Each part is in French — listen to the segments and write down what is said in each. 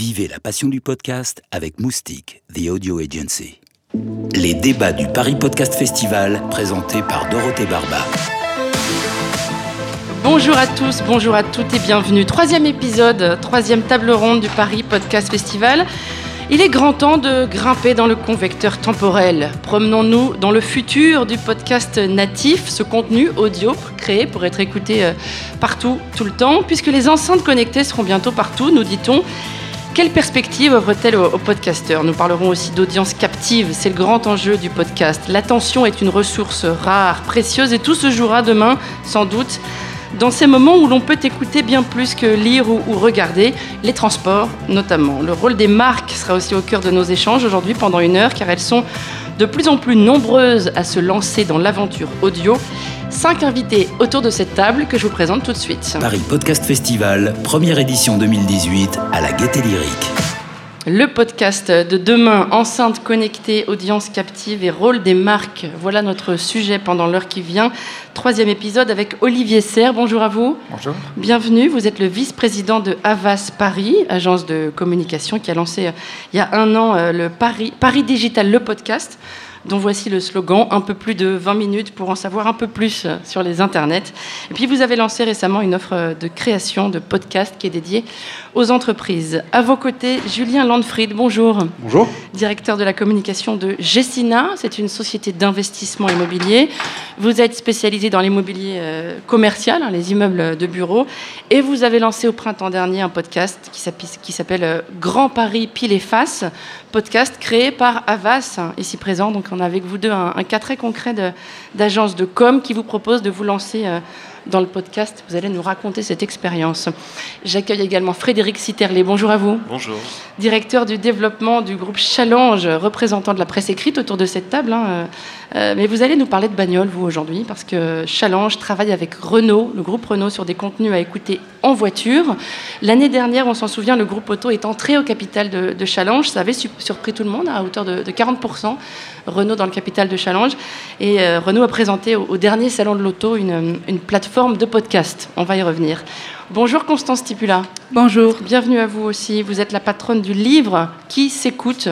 Vivez la passion du podcast avec Moustique, The Audio Agency. Les débats du Paris Podcast Festival, présentés par Dorothée Barba. Bonjour à tous, bonjour à toutes et bienvenue. Troisième épisode, troisième table ronde du Paris Podcast Festival. Il est grand temps de grimper dans le convecteur temporel. Promenons-nous dans le futur du podcast natif, ce contenu audio créé pour être écouté euh, partout, tout le temps, puisque les enceintes connectées seront bientôt partout, nous dit-on. Quelle perspective offre-t-elle aux, podcasteurs Nous parlerons aussi d'audience captive, c'est le grand enjeu du podcast. L'attention est une ressource rare, précieuse, et tout se jouera demain, sans doute, dans ces moments où l'on peut écouter bien plus que lire ou, ou, regarder, les transports notamment. Le rôle des marques sera aussi au cœur de nos échanges aujourd'hui pendant une heure, car elles sont de plus en plus nombreuses à se lancer dans l'aventure audio. Cinq invités autour de cette table que je vous présente tout de suite. Paris Podcast Festival, première édition 2018 à la Gaîté Lyrique. Le podcast de demain, enceinte connectée, audience captive et rôle des marques. Voilà notre sujet pendant l'heure qui vient. Troisième épisode avec Olivier Serre. Bonjour à vous. Bonjour. Bienvenue. Vous êtes le vice-président de Havas Paris, agence de communication qui a lancé il y a un an le Paris, Paris Digital, le podcast dont voici le slogan un peu plus de 20 minutes pour en savoir un peu plus sur les internets. Et puis vous avez lancé récemment une offre de création de podcast qui est dédiée aux entreprises. À vos côtés, Julien Landfried, bonjour. Bonjour. Directeur de la communication de Gessina, c'est une société d'investissement immobilier. Vous êtes spécialisé dans l'immobilier euh, commercial, hein, les immeubles de bureaux, et vous avez lancé au printemps dernier un podcast qui s'appelle euh, Grand Paris Pile et Face, podcast créé par Avas, ici présent. Donc on a avec vous deux un, cas très concret d'agence de, de, com qui vous propose de vous lancer euh, dans le podcast. Vous allez nous raconter cette expérience. J'accueille également Frédéric Citerlet. Bonjour à vous. Bonjour. Directeur du développement du groupe Challenge, représentant de la presse écrite autour de cette table. Hein. Euh, mais vous allez nous parler de bagnole, vous, aujourd'hui, parce que Challenge travaille avec Renault, le groupe Renault, sur des contenus à écouter en voiture. L'année dernière, on s'en souvient, le groupe auto est entré au capital de, de Challenge. Ça avait surpris tout le monde à hauteur de, de 40%. Renault dans le capital de Challenge. Et euh, Renault a présenté au, au dernier salon de l'auto une, une, plateforme de podcast. On va y revenir. Bonjour Constance Tipula. Bonjour. Bienvenue à vous aussi. Vous êtes la patronne du livre Qui s'écoute?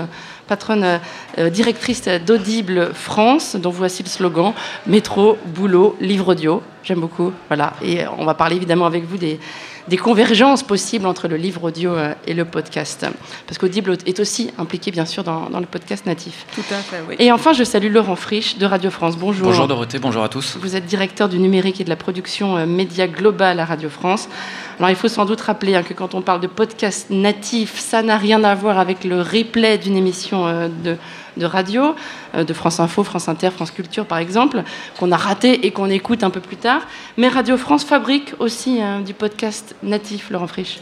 Patronne euh, directrice d'Audible France, dont voici le slogan Métro, boulot, livre audio. J'aime beaucoup. Voilà. Et on va parler évidemment avec vous des, des convergences possibles entre le livre audio et le podcast. Parce qu'Audible est aussi impliqué, bien sûr, dans, dans, le podcast natif. Tout à fait, oui. Et enfin, je salue Laurent Frisch de Radio France. Bonjour. Bonjour Dorothée, bonjour à tous. Vous êtes directeur du numérique et de la production média globale à Radio France. Alors, il faut sans doute rappeler hein, que quand on parle de podcast natif, ça n'a rien à voir avec le replay d'une émission euh, de de radio, euh, de France Info, France Inter, France Culture par exemple, qu'on a raté et qu'on écoute un peu plus tard. Mais Radio France fabrique aussi hein, du podcast natif, Laurent Frisch.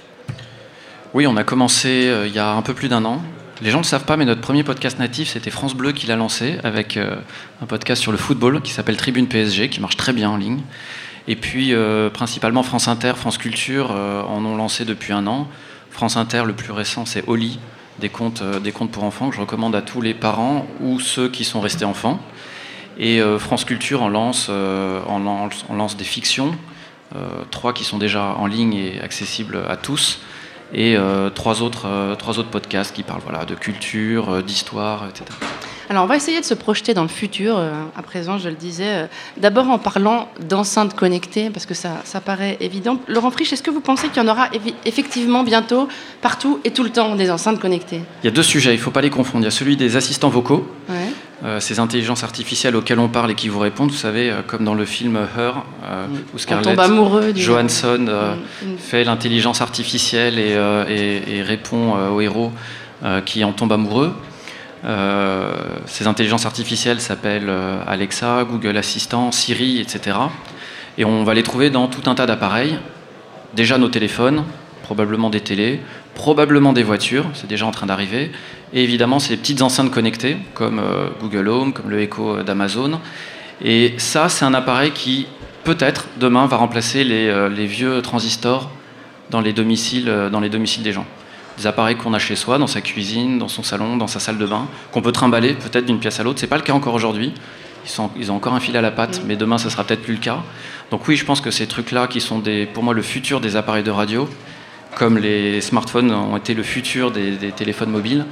Oui, on a commencé euh, il y a un peu plus d'un an. Les gens ne le savent pas, mais notre premier podcast natif, c'était France Bleu qui l'a lancé avec euh, un podcast sur le football qui s'appelle Tribune PSG, qui marche très bien en ligne. Et puis, principalement France Inter, France Culture en ont lancé depuis un an. France Inter, le plus récent, c'est Oli, des contes, euh, des contes pour enfants que je recommande à tous les parents ou ceux qui sont restés enfants. Et euh, France Culture en lance, euh, des fictions, trois qui sont déjà en ligne et accessibles à tous, et trois, autres, trois autres podcasts qui parlent voilà, de culture, d'histoire, etc. Alors on va essayer de se projeter dans le futur, euh, à présent je le disais, euh, d'abord en parlant d'enceintes connectées, parce que ça, ça paraît évident. Laurent Frisch, est-ce que vous pensez qu'il y en aura effectivement bientôt, partout et tout le temps, des enceintes connectées? Il y a deux sujets, il ne faut pas les confondre. Il y a celui des assistants vocaux, ouais. euh, ces intelligences artificielles auxquelles on parle et qui vous répondent, vous savez, comme dans le film Her, Mm. où Scarlett Johansson Mm. euh, fait l'intelligence artificielle et, et, et répond au héros qui en tombe amoureux. Euh, ces intelligences artificielles s'appellent euh, Alexa, Google Assistant, Siri, etc. Et on va les trouver dans tout un tas d'appareils. Déjà nos téléphones, probablement des télés, probablement des voitures, c'est déjà en train d'arriver. Et évidemment, ces petites enceintes connectées, comme euh, Google Home, comme le Echo d'Amazon. Et ça, c'est un appareil qui, peut-être, demain, va remplacer les, les vieux transistors dans les domiciles, dans les domiciles des gens des appareils qu'on a chez soi, dans sa cuisine, dans son salon, dans sa salle de bain, qu'on peut trimballer peut-être d'une pièce à l'autre. C'est pas le cas encore aujourd'hui. Ils, ils ont encore un fil à la patte, mais demain, ça sera peut-être plus le cas. Donc oui, je pense que ces trucs-là, qui sont pour moi le futur des appareils de radio, comme les smartphones ont été le futur des téléphones mobiles,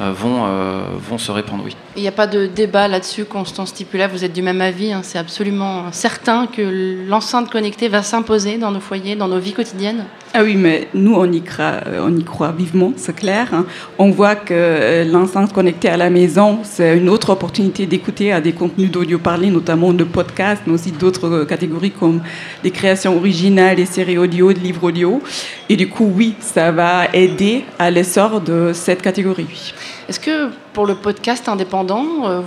euh, vont, euh, vont se répandre, oui. Il n'y a pas de débat là-dessus, Constance Stipula, vous êtes du même avis, hein. c'est absolument certain que l'enceinte connectée va s'imposer dans nos foyers, dans nos vies quotidiennes ah oui, mais nous, on y croit, euh, on y croit vivement, c'est clair. Hein. On voit que l'enceinte connectée à la maison, c'est une autre opportunité d'écouter à des contenus d'audio parlé, notamment de podcasts, mais aussi d'autres catégories comme des créations originales, des séries audio, des livres audio. Et du coup, oui, ça va aider à l'essor de cette catégorie. Est-ce que pour le podcast indépendant, euh,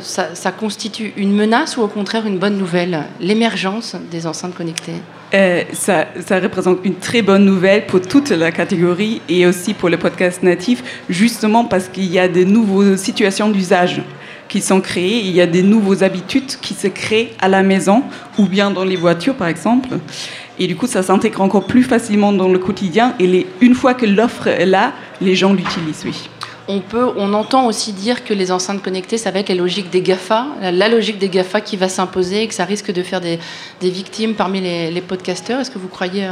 ça, constitue une menace ou au contraire une bonne nouvelle, l'émergence des enceintes connectées? Euh, ça, représente une très bonne nouvelle pour toute la catégorie et aussi pour le podcast natif, justement parce qu'il y a de nouvelles situations d'usage qui sont créées, il y a des nouvelles habitudes qui se créent à la maison ou bien dans les voitures par exemple. Et du coup, ça s'intègre encore plus facilement dans le quotidien. Et une fois que l'offre est là, les gens l'utilisent, oui on, peut, on entend aussi dire que les enceintes connectées, ça va être la logique des GAFA, la logique des GAFA qui va s'imposer et que ça risque de faire des, victimes parmi les, les podcasteurs. Est-ce que vous croyez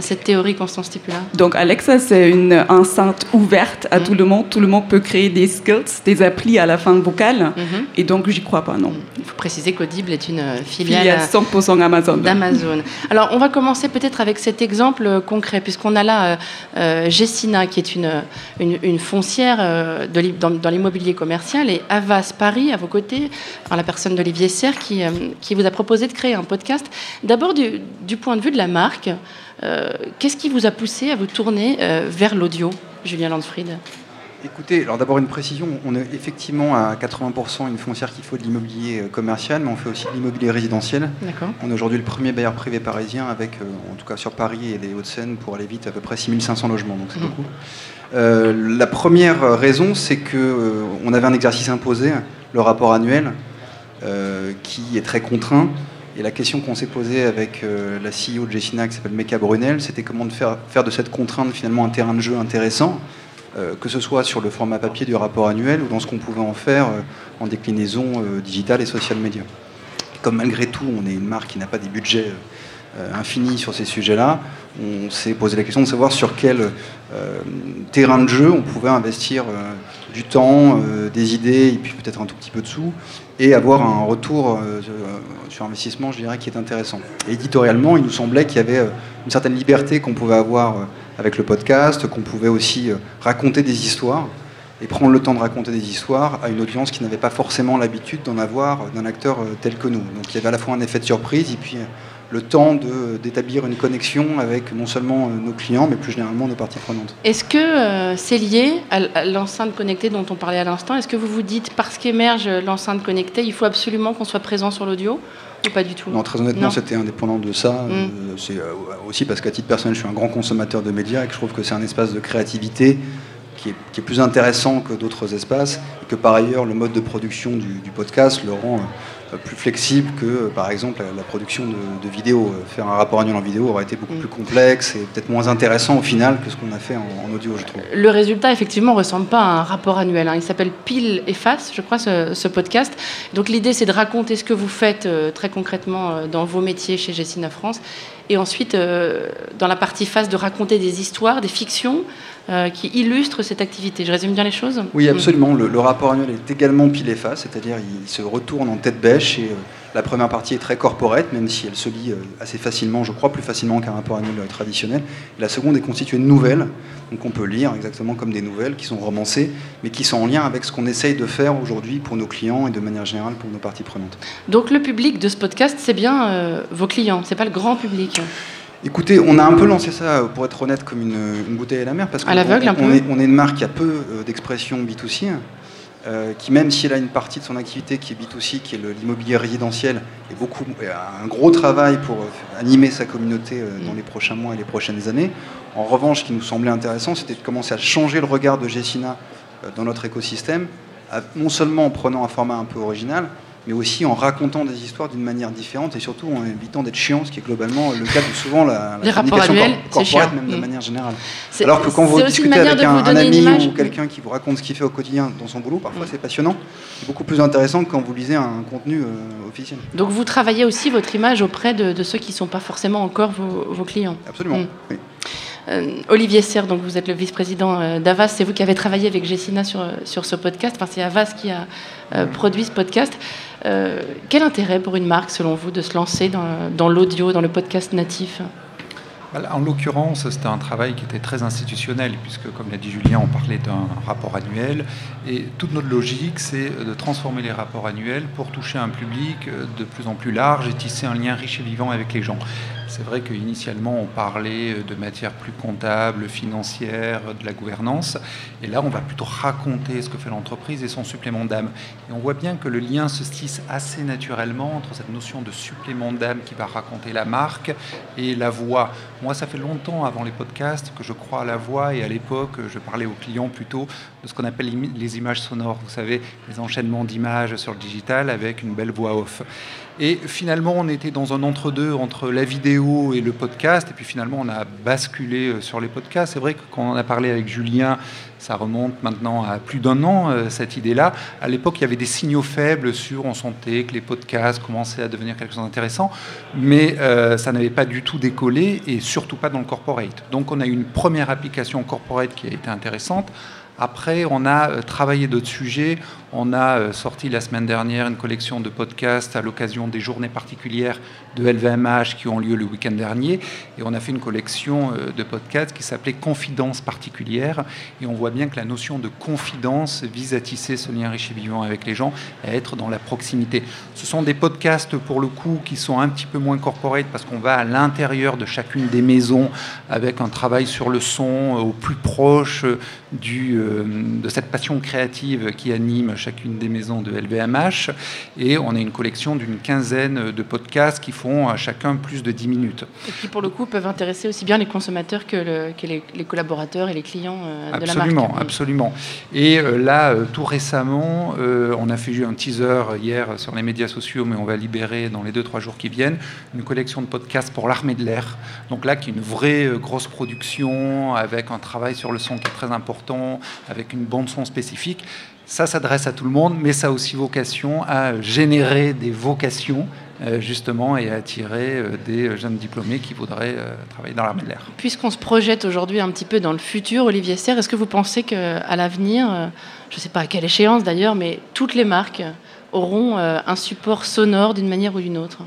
cette théorie, Constance Stipula Donc Alexa, c'est une enceinte ouverte à mm. tout le monde. Tout le monde peut créer des skills, des applis à la fin vocale. Mm-hmm. Et donc, j'y crois pas, non. Mm. Il faut préciser qu'Audible est une euh, filiale, 100% Amazon. d'Amazon. Alors, on va commencer peut-être avec cet exemple euh, concret, puisqu'on a là euh, Jessina, qui est une, une, foncière de, dans, l'immobilier commercial, et Avas Paris, à vos côtés, par la personne d'Olivier Serre, qui, qui vous a proposé de créer un podcast. D'abord, du, du point de vue de la marque, euh, qu'est-ce qui vous a poussé à vous tourner euh, vers l'audio, Julien Lansfried Écoutez, alors d'abord une précision, on est effectivement à 80% une foncière qui faut de l'immobilier euh, commercial, mais on fait aussi de l'immobilier résidentiel. On est aujourd'hui le premier bailleur privé parisien avec, en tout cas sur Paris et les Hauts-de-Seine, pour aller vite, à peu près 6500 logements, donc c'est mmh. beaucoup. la première raison, c'est qu'on avait un exercice imposé, le rapport annuel, qui est très contraint. Et la question qu'on s'est posée avec euh, la CEO de Gessina, qui s'appelle Meka Brunel, c'était comment faire, faire de cette contrainte finalement un terrain de jeu intéressant, euh, que ce soit sur le format papier du rapport annuel ou dans ce qu'on pouvait en faire euh, en déclinaison digitale et social media. Comme malgré tout, on est une marque qui n'a pas des budgets infinis sur ces sujets-là, on s'est posé la question de savoir sur quel terrain de jeu on pouvait investir du temps, des idées et puis peut-être un tout petit peu de sous et avoir un retour euh, sur investissement, je dirais, qui est intéressant. éditorialement, il nous semblait qu'il y avait euh, une certaine liberté qu'on pouvait avoir euh, avec le podcast, qu'on pouvait aussi raconter des histoires et prendre le temps de raconter des histoires à une audience qui n'avait pas forcément l'habitude d'en avoir d'un acteur tel que nous. Donc il y avait à la fois un effet de surprise et puis le temps d'établir une connexion avec non seulement euh, nos clients, mais plus généralement nos parties prenantes. Est-ce que euh, c'est lié à l'enceinte connectée dont on parlait à l'instant? Est-ce que vous vous dites, parce qu'émerge l'enceinte connectée, il faut absolument qu'on soit présent sur l'audio ou pas du tout? Non, très honnêtement, c'était indépendant de ça. Mm. Euh, c'est aussi parce qu'à titre personnel, je suis un grand consommateur de médias et que je trouve que c'est un espace de créativité qui est, plus intéressant que d'autres espaces et que par ailleurs, le mode de production du, du podcast le rend euh, plus flexible que, euh, par exemple, la, production de, vidéos. Euh, faire un rapport annuel en vidéo aurait été beaucoup mm. plus complexe et peut-être moins intéressant au final que ce qu'on a fait en, audio, je trouve. Le résultat, effectivement, ne ressemble pas à un rapport annuel. Hein. Il s'appelle Pile et Face, je crois, ce, podcast. Donc l'idée, c'est de raconter ce que vous faites très concrètement dans vos métiers chez Gessina France. Et ensuite, dans la partie face, de raconter des histoires, des fictions euh, qui illustre cette activité. Je résume bien les choses? Oui, absolument. Le, rapport annuel est également pile et face, c'est-à-dire il se retourne en tête bêche et euh, la première partie est très corporate, même si elle se lit euh, assez facilement, je crois, plus facilement qu'un rapport annuel traditionnel. la seconde est constituée de nouvelles, donc on peut lire exactement comme des nouvelles qui sont romancées, mais qui sont en lien avec ce qu'on essaye de faire aujourd'hui pour nos clients et de manière générale pour nos parties prenantes. Donc le public de ce podcast, c'est bien vos clients, c'est pas le grand public Écoutez, on a un peu lancé ça, pour être honnête, comme une, bouteille à la mer, parce qu'on on, est, on est une marque qui a peu euh, d'expression B2C, euh, qui même si elle a une partie de son activité qui est B2C, qui est l'immobilier résidentiel, et beaucoup, a un gros travail pour euh, animer sa communauté dans les prochains mois et les prochaines années. En revanche, ce qui nous semblait intéressant, c'était de commencer à changer le regard de Gessina dans notre écosystème, non seulement en prenant un format un peu original, mais aussi en racontant des histoires d'une manière différente et surtout en évitant d'être chiant, ce qui est globalement le cas de souvent la, la communication corporate, même de mm. manière générale. Alors que quand vous discutez avec un, ami ou quelqu'un qui vous raconte ce qu'il fait au quotidien dans son boulot, parfois mm. c'est passionnant, c'est beaucoup plus intéressant que quand vous lisez un contenu euh, officiel. Donc vous travaillez aussi votre image auprès de, ceux qui ne sont pas forcément encore vos, clients Absolument, mm. oui. Olivier Serre, donc vous êtes le vice-président d'Avas, c'est vous qui avez travaillé avec Jessina sur, sur ce podcast. Enfin, c'est Avas qui a produit ce podcast. Quel intérêt pour une marque, selon vous, de se lancer dans, dans l'audio, dans le podcast natif en l'occurrence, c'était un travail qui était très institutionnel, puisque, comme l'a dit Julien, on parlait d'un rapport annuel. Et toute notre logique, c'est de transformer les rapports annuels pour toucher un public de plus en plus large et tisser un lien riche et vivant avec les gens. C'est vrai qu'initialement, on parlait de matières plus comptables, financières, de la gouvernance. Et là, on va plutôt raconter ce que fait l'entreprise et son supplément d'âme. Et on voit bien que le lien se tisse assez naturellement entre cette notion de supplément d'âme qui va raconter la marque et la voix. Moi, ça fait longtemps avant les podcasts que je crois à la voix. Et à l'époque, je parlais aux clients plutôt de ce qu'on appelle les images sonores. Vous savez, les enchaînements d'images sur le digital avec une belle voix off. Et finalement, on était dans un entre-deux entre la vidéo et le podcast. Et puis finalement, on a basculé euh, sur les podcasts. C'est vrai que quand on a parlé avec Julien, ça remonte maintenant à plus d'un an, euh, cette idée-là. À l'époque, il y avait des signaux faibles sur, on sentait que les podcasts commençaient à devenir quelque chose d'intéressant, mais euh, ça n'avait pas du tout décollé et surtout pas dans le corporate. Donc on a eu une première application corporate qui a été intéressante. Après, on a travaillé d'autres sujets. On a euh, sorti la semaine dernière une collection de podcasts à l'occasion des journées particulières de LVMH qui ont lieu le week-end dernier. Et on a fait une collection euh, de podcasts qui s'appelait Confidence particulière. Et on voit bien que la notion de confidence vise à tisser ce lien riche et vivant avec les gens, à être dans la proximité. Ce sont des podcasts, pour le coup, qui sont un petit peu moins corporate parce qu'on va à l'intérieur de chacune des maisons avec un travail sur le son euh, au plus proche du, de cette passion créative qui anime chacune des maisons de LVMH. Et on a une collection d'une quinzaine de podcasts qui font à chacun plus de 10 minutes. Et qui, pour le coup, peuvent intéresser aussi bien les consommateurs que, les, collaborateurs et les clients euh, de la marque. Absolument, absolument. Et euh, là, euh, tout récemment, on a fait un teaser hier sur les médias sociaux, mais on va libérer dans les 2-3 jours qui viennent une collection de podcasts pour l'armée de l'air. Donc là, qui est une vraie grosse production avec un travail sur le son qui est très important, avec une bande son spécifique. Ça s'adresse à tout le monde, mais ça a aussi vocation à générer des vocations euh, justement et à attirer euh, des jeunes diplômés qui voudraient euh, travailler dans l'armée de l'air. Puisqu'on se projette aujourd'hui un petit peu dans le futur, Olivier Serre, est-ce que vous pensez qu'à l'avenir, je ne sais pas à quelle échéance d'ailleurs, mais toutes les marques auront un support sonore d'une manière ou d'une autre?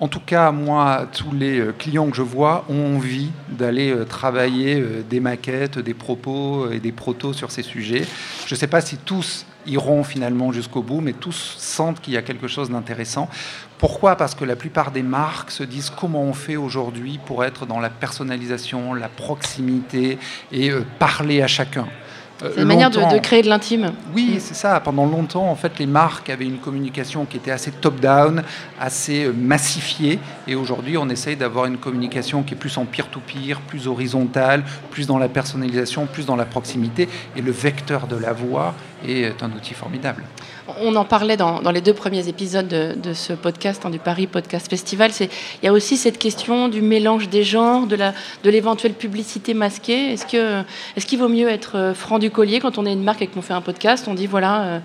En tout cas, moi, tous les euh, clients que je vois ont envie d'aller euh, travailler euh, des maquettes, des propos et des protos sur ces sujets. Je ne sais pas si tous iront finalement jusqu'au bout, mais tous sentent qu'il y a quelque chose d'intéressant. Pourquoi? Parce que la plupart des marques se disent comment on fait aujourd'hui pour être dans la personnalisation, la proximité et parler à chacun? Euh, c'est une manière de, créer de l'intime. Oui, c'est ça. Pendant longtemps, en fait, les marques avaient une communication qui était assez top-down, assez euh, massifiée. Et aujourd'hui, on essaye d'avoir une communication qui est plus en peer-to-peer, plus horizontale, plus dans la personnalisation, plus dans la proximité. Et le vecteur de la voix est un outil formidable. On en parlait dans, les deux premiers épisodes de, ce podcast, hein, du Paris Podcast Festival. Il y a aussi cette question du mélange des genres, de l'éventuelle de publicité masquée. Est-ce qu'il est qu'il vaut mieux être euh, franc du collier quand on est une marque et qu'on fait un podcast? On dit voilà, euh,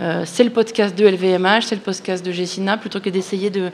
euh, c'est le podcast de LVMH, c'est le podcast de Gessina, plutôt que d'essayer de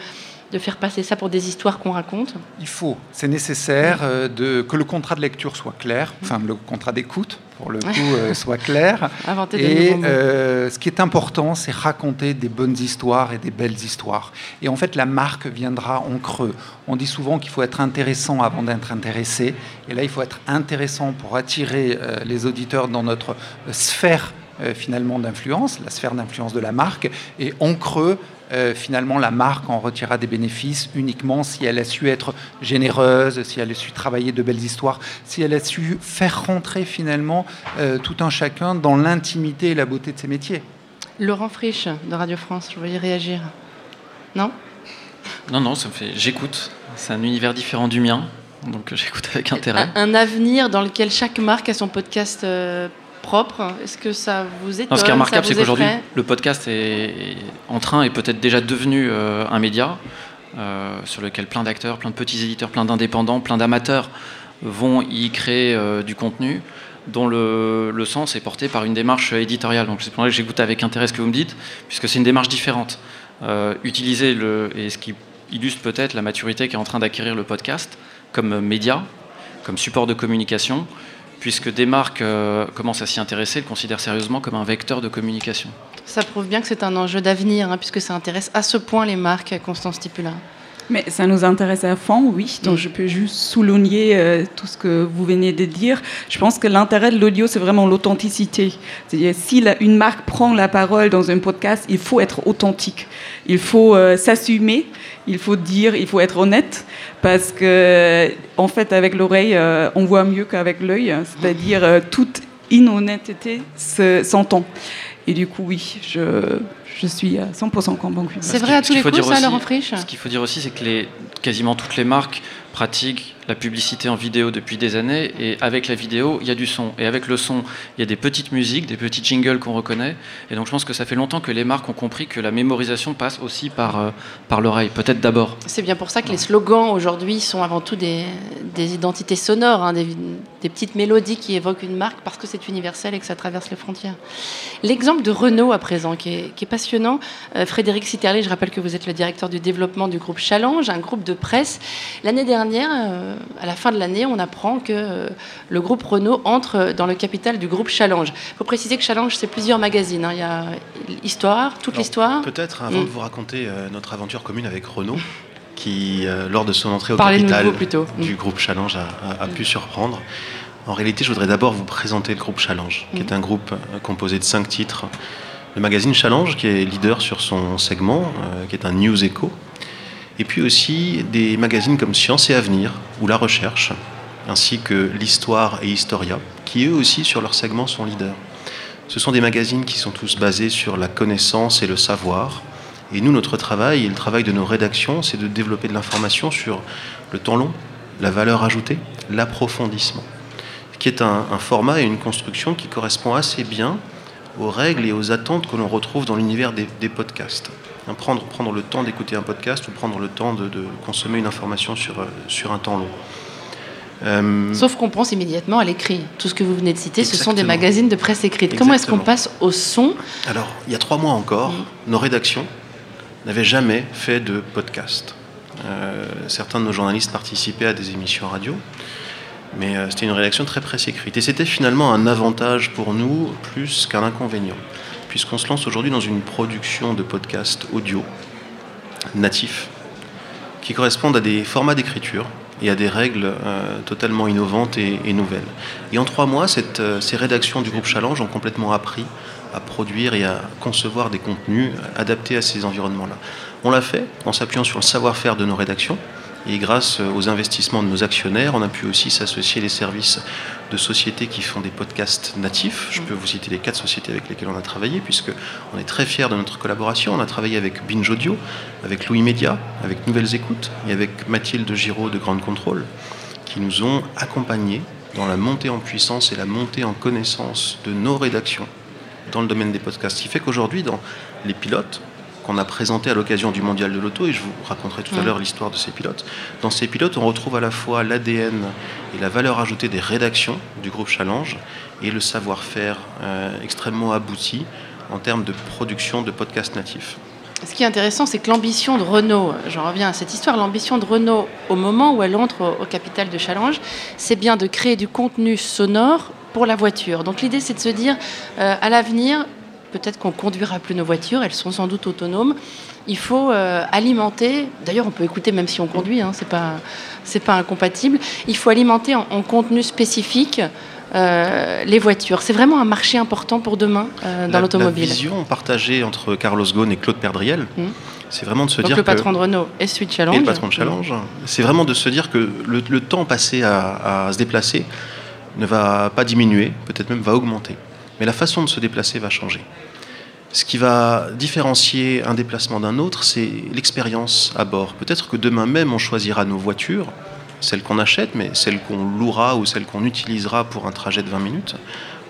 de faire passer ça pour des histoires qu'on raconte Il faut, c'est nécessaire euh, de, que le contrat de lecture soit clair, enfin le contrat d'écoute, pour le coup, euh, soit clair. et euh, ce qui est important, c'est raconter des bonnes histoires et des belles histoires. Et en fait, la marque viendra en creux. On dit souvent qu'il faut être intéressant avant d'être intéressé. Et là, il faut être intéressant pour attirer les auditeurs dans notre sphère finalement d'influence, la sphère d'influence de la marque, et en creux, euh, finalement la marque en retirera des bénéfices uniquement si elle a su être généreuse, si elle a su travailler de belles histoires, si elle a su faire rentrer finalement euh, tout un chacun dans l'intimité et la beauté de ses métiers. Laurent Frisch de Radio France, je voulais réagir. Non? Non, non, ça me fait. J'écoute. C'est un univers différent du mien, donc j'écoute avec intérêt. Un, avenir dans lequel chaque marque a son podcast. Euh, propre. Est-ce que ça vous étonne Ce qui est remarquable, c'est qu'aujourd'hui, le podcast est en train et peut-être déjà devenu euh, un média euh, sur lequel plein d'acteurs, plein de petits éditeurs, plein d'indépendants, plein d'amateurs vont y créer euh, du contenu dont le, sens est porté par une démarche éditoriale. Donc c'est pour ça que j'écoute avec intérêt ce que vous me dites, puisque c'est une démarche différente. utiliser le, et ce qui illustre peut-être la maturité qui est en train d'acquérir le podcast comme média, comme support de communication, puisque des marques commencent à s'y intéresser, le considèrent sérieusement comme un vecteur de communication. Ça prouve bien que c'est un enjeu d'avenir, hein, puisque ça intéresse à ce point les marques, Constance Stipula. Mais ça nous intéresse à fond, oui. Donc mm. je peux juste souligner euh, tout ce que vous venez de dire. Je pense que l'intérêt de l'audio, c'est vraiment l'authenticité. C'est-à-dire, si une marque prend la parole dans un podcast, il faut être authentique. Il faut euh, s'assumer, il faut dire, il faut être honnête. Parce que, en fait, avec l'oreille, euh, on voit mieux qu'avec l'œil. C'est-à-dire, toute inhonnêteté s'entend. Et du coup, oui, je, je suis à 100% convaincu. C'est vrai à tous les coups, ça, Laurent Frisch Ce qu'il faut dire aussi, c'est que les, quasiment toutes les marques pratiquent la publicité en vidéo depuis des années, et avec la vidéo, il y a du son. Et avec le son, il y a des petites musiques, des petits jingles qu'on reconnaît. Et donc je pense que ça fait longtemps que les marques ont compris que la mémorisation passe aussi par, euh, par l'oreille, peut-être d'abord. C'est bien pour ça que les slogans aujourd'hui sont avant tout des, des identités sonores, hein, des, des, petites mélodies qui évoquent une marque parce que c'est universel et que ça traverse les frontières. L'exemple de Renault à présent, qui est, qui est passionnant. Euh, Frédéric Sitterlé, je rappelle que vous êtes le directeur du développement du groupe Challenge, un groupe de presse. L'année dernière, euh, à la fin de l'année, on apprend que euh, le groupe Renault entre dans le capital du groupe Challenge. Il faut préciser que Challenge, c'est plusieurs magazines. Hein. Il y a Histoire, toute l'histoire. Peut-être, avant mm. de vous raconter euh, notre aventure commune avec Renault, qui, euh, lors de son entrée au capital du mm. groupe Challenge, a, pu surprendre. En réalité, je voudrais d'abord vous présenter le groupe Challenge, qui est mm. un groupe composé de cinq titres. Le magazine Challenge, qui est leader sur son segment, qui est un News Echo, et puis aussi des magazines comme Science et Avenir ou La Recherche, ainsi que l'Histoire et Historia, qui eux aussi sur leur segment sont leaders. Ce sont des magazines qui sont tous basés sur la connaissance et le savoir. Et nous, notre travail et le travail de nos rédactions, c'est de développer de l'information sur le temps long, la valeur ajoutée, l'approfondissement, qui est un, format et une construction qui correspond assez bien aux règles et aux attentes que l'on retrouve dans l'univers des podcasts. Hein, prendre, prendre le temps d'écouter un podcast ou prendre le temps de, consommer une information sur, euh, sur un temps long. Euh, Sauf qu'on pense immédiatement à l'écrit. Tout ce que vous venez de citer, ce sont des magazines de presse écrite. Comment est-ce qu'on passe au son Alors, il y a trois mois encore, nos rédactions n'avaient jamais fait de podcast. Euh, certains de nos journalistes participaient à des émissions radio, mais c'était une rédaction très presse écrite. Et c'était finalement un avantage pour nous plus qu'un inconvénient puisqu'on se lance aujourd'hui dans une production de podcasts audio natifs qui correspondent à des formats d'écriture et à des règles euh, totalement innovantes et, nouvelles. Et en trois mois, euh, ces rédactions du groupe Challenge ont complètement appris à produire et à concevoir des contenus adaptés à ces environnements-là. On l'a fait en s'appuyant sur le savoir-faire de nos rédactions, et grâce aux investissements de nos actionnaires, on a pu aussi s'associer les services de sociétés qui font des podcasts natifs. Je peux vous citer les quatre sociétés avec lesquelles on a travaillé, puisque on est très fiers de notre collaboration. On a travaillé avec Binge Audio, avec Louis Média, avec Nouvelles Écoutes et avec Mathilde Giraud de Grande Contrôle, qui nous ont accompagnés dans la montée en puissance et la montée en connaissance de nos rédactions dans le domaine des podcasts. Ce qui fait qu'aujourd'hui, dans les pilotes, qu'on a présenté à l'occasion du Mondial de l'Auto, et je vous raconterai tout à l'heure l'histoire de ces pilotes. Dans ces pilotes, on retrouve à la fois l'ADN et la valeur ajoutée des rédactions du groupe Challenge et le savoir-faire euh, extrêmement abouti en termes de production de podcasts natifs. Ce qui est intéressant, c'est que l'ambition de Renault, j'en reviens à cette histoire, l'ambition de Renault au moment où elle entre au, capital de Challenge, c'est bien de créer du contenu sonore pour la voiture. Donc l'idée, c'est de se dire, euh, à l'avenir, peut-être qu'on conduira plus nos voitures, elles sont sans doute autonomes. Il faut euh, alimenter, d'ailleurs on peut écouter même si on conduit, hein, c'est pas pas incompatible. Il faut alimenter en, contenu spécifique euh, les voitures. C'est vraiment un marché important pour demain euh, dans l'automobile. La vision partagée entre Carlos Ghosn et Claude Perdriel, hmm. c'est vraiment de se dire le patron de Renault et celui de Challenge. Et le patron de Challenge, c'est vraiment de se dire que le, temps passé à, à se déplacer ne va pas diminuer, peut-être même va augmenter mais la façon de se déplacer va changer. Ce qui va différencier un déplacement d'un autre, c'est l'expérience à bord. Peut-être que demain même, on choisira nos voitures, celles qu'on achète, mais celles qu'on louera ou celles qu'on utilisera pour un trajet de 20 minutes,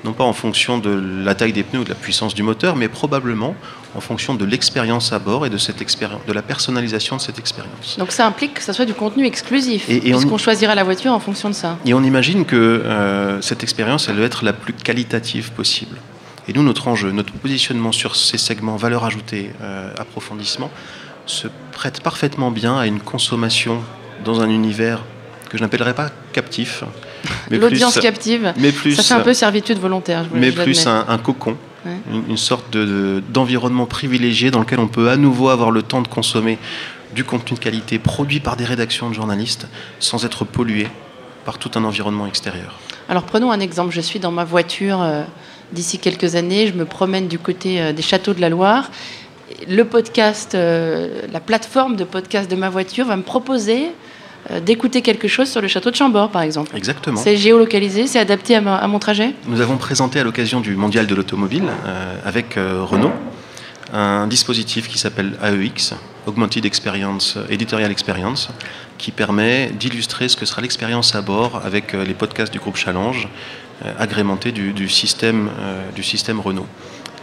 non pas en fonction de la taille des pneus ou de la puissance du moteur, mais probablement en fonction de l'expérience à bord et de, cette expérience, de la personnalisation de cette expérience. Donc ça implique que ce soit du contenu exclusif, et, puisqu'on choisira la voiture en fonction de ça. Et on imagine que euh, cette expérience, elle doit être la plus qualitative possible. Et nous, notre enjeu, notre positionnement sur ces segments valeur ajoutée, euh, approfondissement, se prête parfaitement bien à une consommation dans un univers que je n'appellerais pas captif. L'audience captive, mais plus, ça fait un peu servitude volontaire. Je mais plus un, cocon, une, sorte d'environnement privilégié dans lequel on peut à nouveau avoir le temps de consommer du contenu de qualité produit par des rédactions de journalistes sans être pollué par tout un environnement extérieur. Alors prenons un exemple. Je suis dans ma voiture euh, d'ici quelques années. Je me promène du côté euh, des châteaux de la Loire. Le podcast, euh, la plateforme de podcast de ma voiture va me proposer d'écouter quelque chose sur le château de Chambord, par exemple. Exactement. C'est géolocalisé, c'est adapté à, mon trajet? Nous avons présenté à l'occasion du Mondial de l'automobile avec Renault un dispositif qui s'appelle AEX, Augmented Experience, Editorial Experience, qui permet d'illustrer ce que sera l'expérience à bord avec euh, les podcasts du groupe Challenge, euh, agrémentés du, système, euh, du système Renault.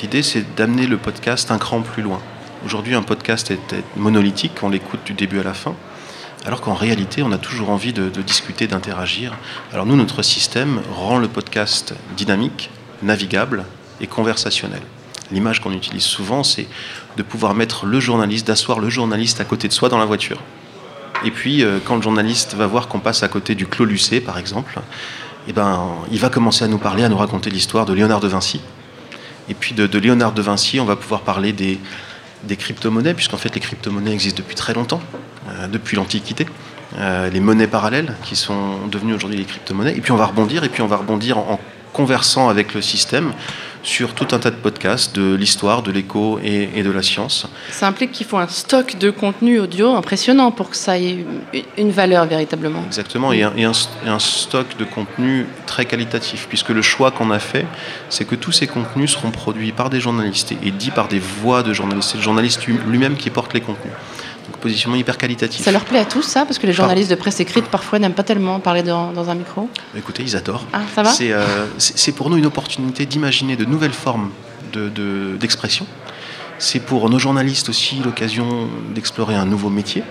L'idée, c'est d'amener le podcast un cran plus loin. Aujourd'hui, un podcast est, monolithique, on l'écoute du début à la fin, alors qu'en réalité, on a toujours envie de, discuter, d'interagir. Alors nous, notre système rend le podcast dynamique, navigable et conversationnel. L'image qu'on utilise souvent, c'est de pouvoir mettre le journaliste, d'asseoir le journaliste à côté de soi dans la voiture. Et puis, euh, quand le journaliste va voir qu'on passe à côté du Clos Lucé, par exemple, eh ben, il va commencer à nous parler, à nous raconter l'histoire de Léonard de Vinci. Et puis, de, Léonard de Vinci, on va pouvoir parler des, des crypto-monnaies, puisqu'en fait, les crypto-monnaies existent depuis très longtemps, depuis l'Antiquité. Euh, les monnaies parallèles qui sont devenues aujourd'hui les crypto-monnaies. Et puis, on va rebondir, et puis on va rebondir en conversant avec le système sur tout un tas de podcasts de l'histoire, de l'écho et, de la science. Ça implique qu'il faut un stock de contenu audio impressionnant pour que ça ait une valeur véritablement. Exactement, et un, un, stock de contenu très qualitatif, puisque le choix qu'on a fait, c'est que tous ces contenus seront produits par des journalistes et, et dits par des voix de journalistes. C'est le journaliste lui-même qui porte les contenus. Donc positionnement hyper qualitatif. Ça leur plaît à tous ça Parce que les journalistes de presse écrite parfois n'aiment pas tellement parler dans, un micro? Écoutez, ils adorent. Ah, ça va? Euh, C'est pour nous une opportunité d'imaginer de nouvelles formes d'expression. De, c'est pour nos journalistes aussi l'occasion d'explorer un nouveau métier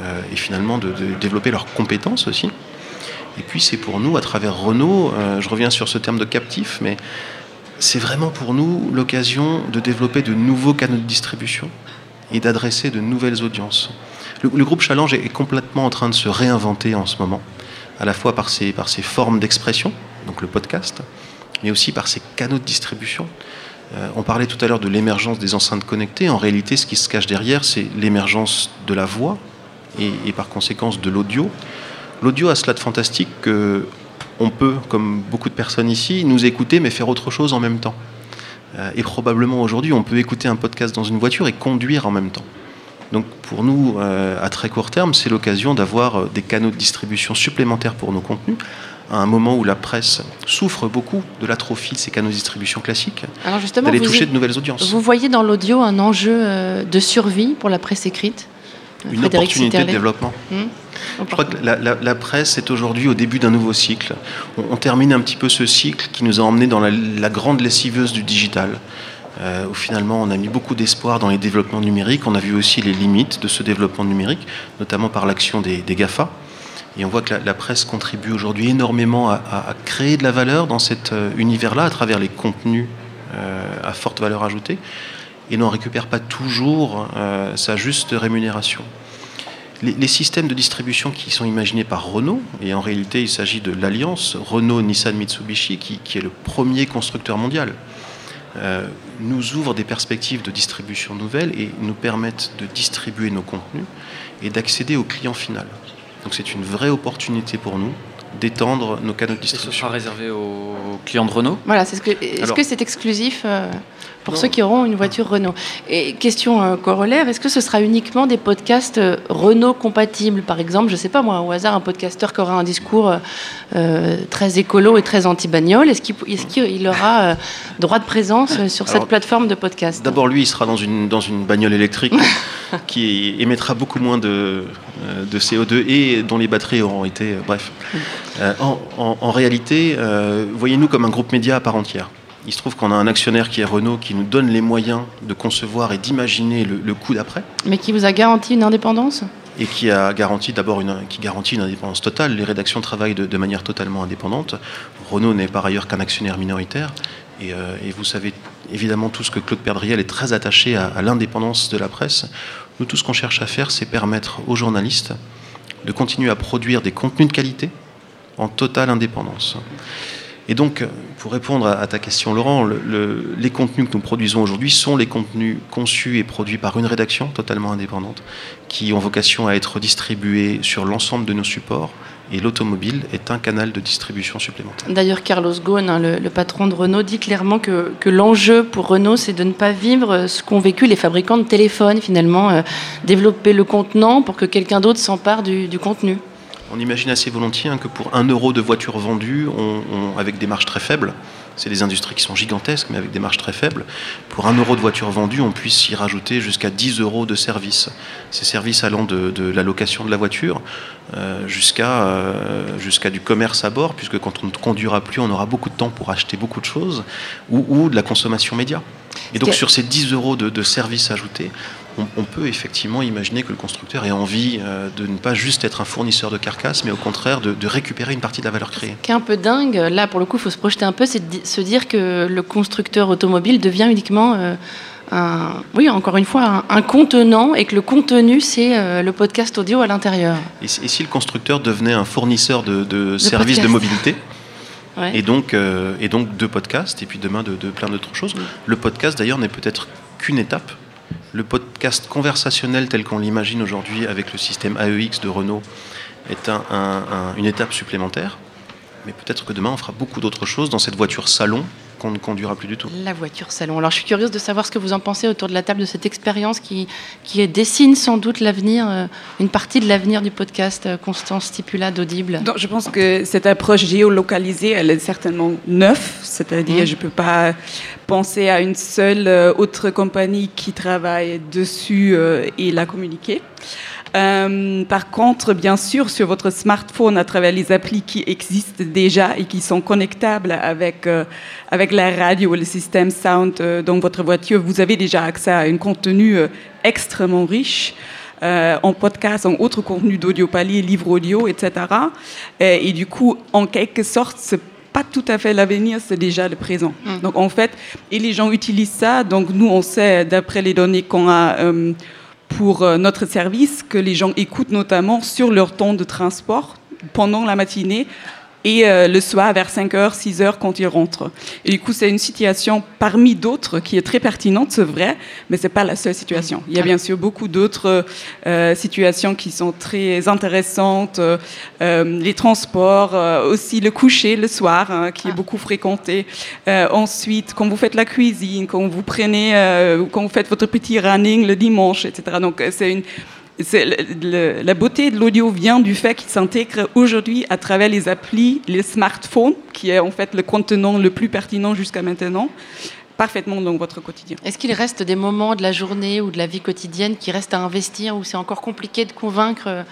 euh, et finalement de, développer leurs compétences aussi. Et puis c'est pour nous, à travers Renault, euh, je reviens sur ce terme de captif, mais c'est vraiment pour nous l'occasion de développer de nouveaux canaux de distribution et d'adresser de nouvelles audiences. Le, groupe Challenge est, complètement en train de se réinventer en ce moment, à la fois par ses, par ses formes d'expression, donc le podcast, mais aussi par ses canaux de distribution. Euh, on parlait tout à l'heure de l'émergence des enceintes connectées. En réalité, ce qui se cache derrière, c'est l'émergence de la voix et, par conséquence de l'audio. L'audio a cela de fantastique qu'on peut, comme beaucoup de personnes ici, nous écouter mais faire autre chose en même temps. Euh, et probablement aujourd'hui, on peut écouter un podcast dans une voiture et conduire en même temps. Donc pour nous, euh, à très court terme, c'est l'occasion d'avoir euh, des canaux de distribution supplémentaires pour nos contenus, à un moment où la presse souffre beaucoup de l'atrophie de ces canaux de distribution classiques, d'aller toucher de nouvelles audiences. Vous voyez dans l'audio un enjeu de survie pour la presse écrite? Une opportunité de développement. Hmm je crois que la, presse est aujourd'hui au début d'un nouveau cycle. On, termine un petit peu ce cycle qui nous a emmenés dans la, grande lessiveuse du digital. Euh, où finalement on a mis beaucoup d'espoir dans les développements numériques. On a vu aussi les limites de ce développement numérique, notamment par l'action des, GAFA. Et on voit que la, presse contribue aujourd'hui énormément à, créer de la valeur dans cet euh, univers-là à travers les contenus euh, à forte valeur ajoutée et n'en récupère pas toujours sa juste rémunération les, systèmes de distribution qui sont imaginés par Renault, et en réalité il s'agit de l'alliance Renault-Nissan-Mitsubishi, qui, est le premier constructeur mondial, euh, nous ouvrent des perspectives de distribution nouvelles et nous permettent de distribuer nos contenus et d'accéder au client final. Donc c'est une vraie opportunité pour nous d'étendre nos canaux de distribution. Et ce sera réservé aux clients de Renault? Voilà, est-ce que c'est exclusif euh, pour ceux qui auront une voiture Renault. Et question euh, corollaire, est-ce que ce sera uniquement des podcasts euh, Renault compatibles? Par exemple, je ne sais pas moi, au hasard, un podcasteur qui aura un discours très écolo et très anti-bagnole, est-ce qu'il aura droit de présence sur cette plateforme de podcast D'abord, lui, il sera dans une, dans une bagnole électrique qui émettra beaucoup moins de, de CO2 et dont les batteries auront été... bref. Euh, en, réalité, euh, voyez-nous comme un groupe média à part entière. Il se trouve qu'on a un actionnaire qui est Renault qui nous donne les moyens de concevoir et d'imaginer le, coup d'après. Mais qui vous a garanti une indépendance? Et qui a garanti d'abord une, qui garantit une indépendance totale. Les rédactions travaillent de, manière totalement indépendante. Renault n'est par ailleurs qu'un actionnaire minoritaire. Et, euh, vous savez évidemment tout ce que Claude Perdriel est très attaché à, à l'indépendance de la presse. Nous, tout ce qu'on cherche à faire, c'est permettre aux journalistes de continuer à produire des contenus de qualité en totale indépendance. Et donc, pour répondre à ta question, Laurent, les contenus que nous produisons aujourd'hui sont les contenus conçus et produits par une rédaction totalement indépendante, qui ont vocation à être distribués sur l'ensemble de nos supports. Et l'automobile est un canal de distribution supplémentaire. D'ailleurs, Carlos Ghosn, hein, le, patron de Renault, dit clairement que, l'enjeu pour Renault, c'est de ne pas vivre ce qu'ont vécu les fabricants de téléphones, finalement, euh, développer le contenant pour que quelqu'un d'autre s'empare du contenu. On imagine assez volontiers hein, que pour un euro de voiture vendue, avec des marges très faibles, c'est des industries qui sont gigantesques, mais avec des marges très faibles. Pour un euro de voiture vendue, on puisse y rajouter jusqu'à 10 euros de services. Ces services allant de, la location de la voiture euh, euh, jusqu'à du commerce à bord, puisque quand on ne conduira plus, on aura beaucoup de temps pour acheter beaucoup de choses, ou, de la consommation média. Et donc sur ces 10 euros de services ajoutés, on, peut effectivement imaginer que le constructeur ait envie euh, de ne pas juste être un fournisseur de carcasses, mais au contraire de, récupérer une partie de la valeur créée. Ce qui est un peu dingue, là pour le coup, il faut se projeter un peu, c'est de se dire que le constructeur automobile devient uniquement... Euh, un, oui, encore une fois, un, contenant et que le contenu, c'est euh, le podcast audio à l'intérieur. Et, si le constructeur devenait un fournisseur de, services de mobilité et, donc, et donc de podcasts, et puis demain de, plein d'autres choses, le podcast d'ailleurs n'est peut-être qu'une étape le podcast conversationnel tel qu'on l'imagine aujourd'hui avec le système AEX de Renault est une étape supplémentaire. Mais peut-être que demain, on fera beaucoup d'autres choses dans cette voiture salon qu'on ne conduira plus du tout. La voiture salon. Alors je suis curieuse de savoir ce que vous en pensez autour de la table de cette expérience qui, qui dessine sans doute l'avenir, euh, une partie de l'avenir du podcast euh, Constance Stipula d'Audible. Je pense que cette approche géolocalisée, elle est certainement neuve, c'est-à-dire mmh. je ne peux pas penser à une seule euh, autre compagnie qui travaille dessus et la communiquer. Euh, par contre, bien sûr, sur votre smartphone, à travers les applis qui existent déjà et qui sont connectables avec, euh, avec la radio, le système sound euh, dans votre voiture, vous avez déjà accès à un contenu extrêmement riche. en podcast, en autres contenus d'audio palier, livres audio, etc. Et, du coup, en quelque sorte, c'est pas tout à fait l'avenir, c'est déjà le présent. Mmh. Donc en fait, et les gens utilisent ça. Donc nous, on sait, d'après les données qu'on a pour euh, notre service que les gens écoutent notamment sur leur temps de transport pendant la matinée et euh, le soir vers 5h, 6h quand ils rentrent. Et du coup, c'est une situation parmi d'autres qui est très pertinente, c'est vrai, mais ce n'est pas la seule situation. Il y a bien sûr beaucoup d'autres euh, situations qui sont très intéressantes, euh, les transports, aussi le coucher le soir, hein, qui est ah. beaucoup fréquenté. ensuite, quand vous faites la cuisine, quand vous prenez, quand vous faites votre petit running le dimanche, etc. Donc, c'est une la beauté de l'audio vient du fait qu'il s'intègre aujourd'hui à travers les applis, les smartphones, qui est en fait le contenant le plus pertinent jusqu'à maintenant, parfaitement dans votre quotidien. Est-ce qu'il reste des moments de la journée ou de la vie quotidienne qui restent à investir, où c'est encore compliqué de convaincre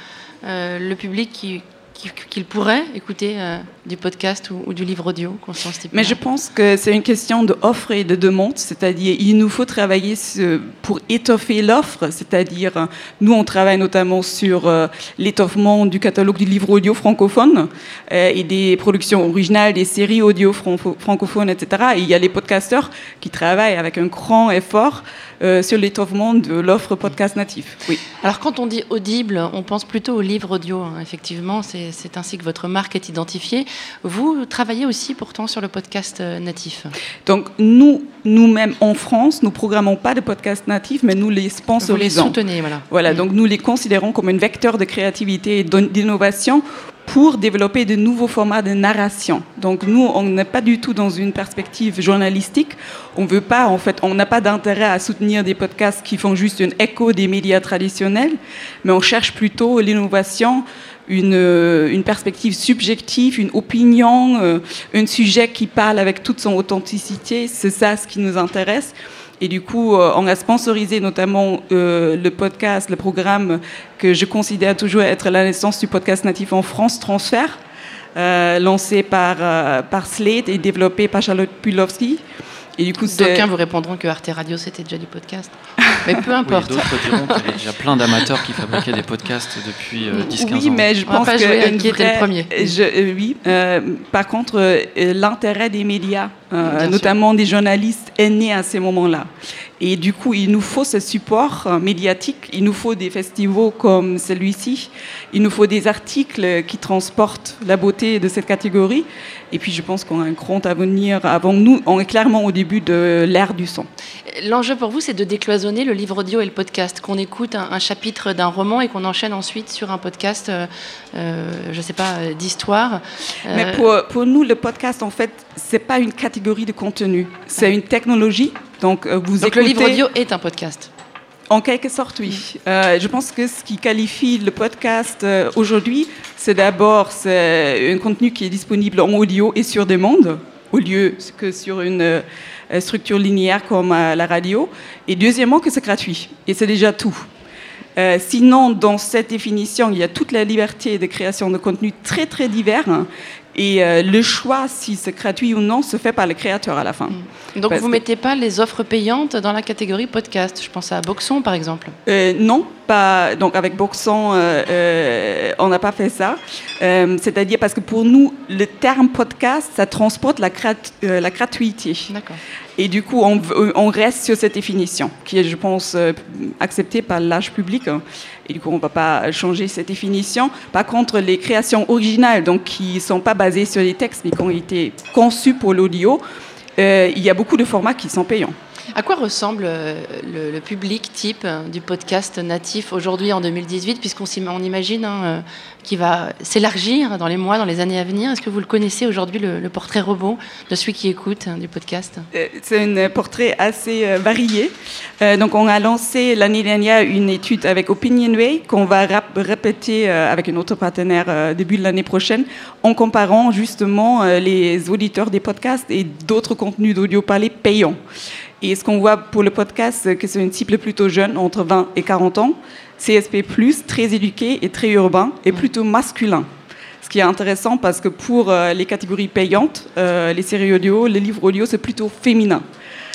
euh, le public qui, qu'il pourrait écouter euh, du podcast ou, du livre audio, Mais je pense que c'est une question d'offre et de demande, c'est-à-dire il nous faut travailler pour étoffer l'offre, c'est-à-dire nous on travaille notamment sur euh, l'étoffement du catalogue du livre audio francophone euh, et des productions originales, des séries audio francophones, etc. Et il y a les podcasteurs qui travaillent avec un grand effort sur l'étoffement de l'offre podcast natif. Oui. Alors quand on dit audible, on pense plutôt au livre audio, hein. effectivement, c'est c'est ainsi que votre marque est identifiée. Vous travaillez aussi pourtant sur le podcast euh, natif. Donc nous, nous-mêmes en France, nous programmons pas de podcast natif, mais nous les sponsorisons. Vous les soutenez, voilà. Voilà, mm. donc nous les considérons comme un vecteur de créativité et d'innovation pour développer de nouveaux formats de narration. Donc nous, on n'est pas du tout dans une perspective journalistique. On veut pas, en fait, on n'a pas d'intérêt à soutenir des podcasts qui font juste un écho des médias traditionnels, mais on cherche plutôt l'innovation une, euh, perspective subjective, une opinion, euh, un sujet qui parle avec toute son authenticité. C'est ça ce qui nous intéresse. Et du coup, euh, on a sponsorisé notamment le podcast, le programme que je considère toujours être la naissance du podcast natif en France, Transfert, lancé par, par Slate et développé par Charlotte Pulowski. Et du coup, D'aucuns vous répondront que Arte Radio, c'était déjà du podcast. Mais peu importe. Oui, d'autres diront qu'il y avait déjà plein d'amateurs qui fabriquaient des podcasts depuis 10-15 euh, ans. Oui, mais je pense que. qui était le premier. Je, oui. par contre, l'intérêt des médias, notamment des journalistes, est né à ces moments-là. Et du coup, il nous faut ce support euh, médiatique, il nous faut des festivals comme celui-ci, il nous faut des articles qui transportent la beauté de cette catégorie. Et puis, je pense qu'on a un grand avenir avant nous. On est clairement au début de l'ère du son. L'enjeu pour vous, c'est de décloisonner le livre audio et le podcast, qu'on écoute un, chapitre d'un roman et qu'on enchaîne ensuite sur un podcast, euh, euh, je ne sais pas, d'histoire. Mais pour, pour, nous, le podcast, en fait, c'est pas une catégorie de contenu, c'est une technologie donc, euh, vous le livre audio est un podcast en quelque sorte, oui. Euh, je pense que ce qui qualifie le podcast euh, aujourd'hui, c'est d'abord un contenu qui est disponible en audio et sur demande, au lieu que sur une structure linéaire comme la radio. Et deuxièmement, que c'est gratuit. Et c'est déjà tout. sinon, dans cette définition, il y a toute la liberté de création de contenu très très divers hein, et euh, le choix, si c'est gratuit ou non, se fait par le créateur à la fin. Mm. Donc vous ne mettez pas les offres payantes dans la catégorie podcast Je pense à Boxon, par exemple. Euh, non, pas. Donc avec Boxon, euh, on n'a pas fait ça. C'est-à-dire parce que pour nous, le terme podcast, ça transporte la, la gratuité. D'accord. Et du coup, on, on, reste sur cette définition, qui est, je pense, acceptée par l'âge public. Et du coup, on ne va pas changer cette définition. Par contre, les créations originales, qui ne sont pas basées sur les textes, mais qui ont été conçues pour l'audio, euh, il y a beaucoup de formats qui sont payants. À quoi ressemble euh, le, public type euh, du podcast natif aujourd'hui en 2018, puisqu'on on imagine hein, euh, qu'il va s'élargir dans les mois, dans les années à venir? Est-ce que vous le connaissez aujourd'hui, le, portrait robot de celui qui écoute hein, du podcast? C'est un portrait assez varié. donc on a lancé l'année dernière une étude avec Opinionway qu'on va répéter avec un autre partenaire début de l'année prochaine en comparant justement les auditeurs des podcasts et d'autres contenus d'audio parlé payants. Et ce qu'on voit pour le podcast, que c'est une cible plutôt jeune, entre 20 et 40 ans, CSP+, très éduqué et très urbain, et plutôt masculin. Ce qui est intéressant parce que pour euh, les catégories payantes, euh, les séries audio, les livres audio, c'est plutôt féminin.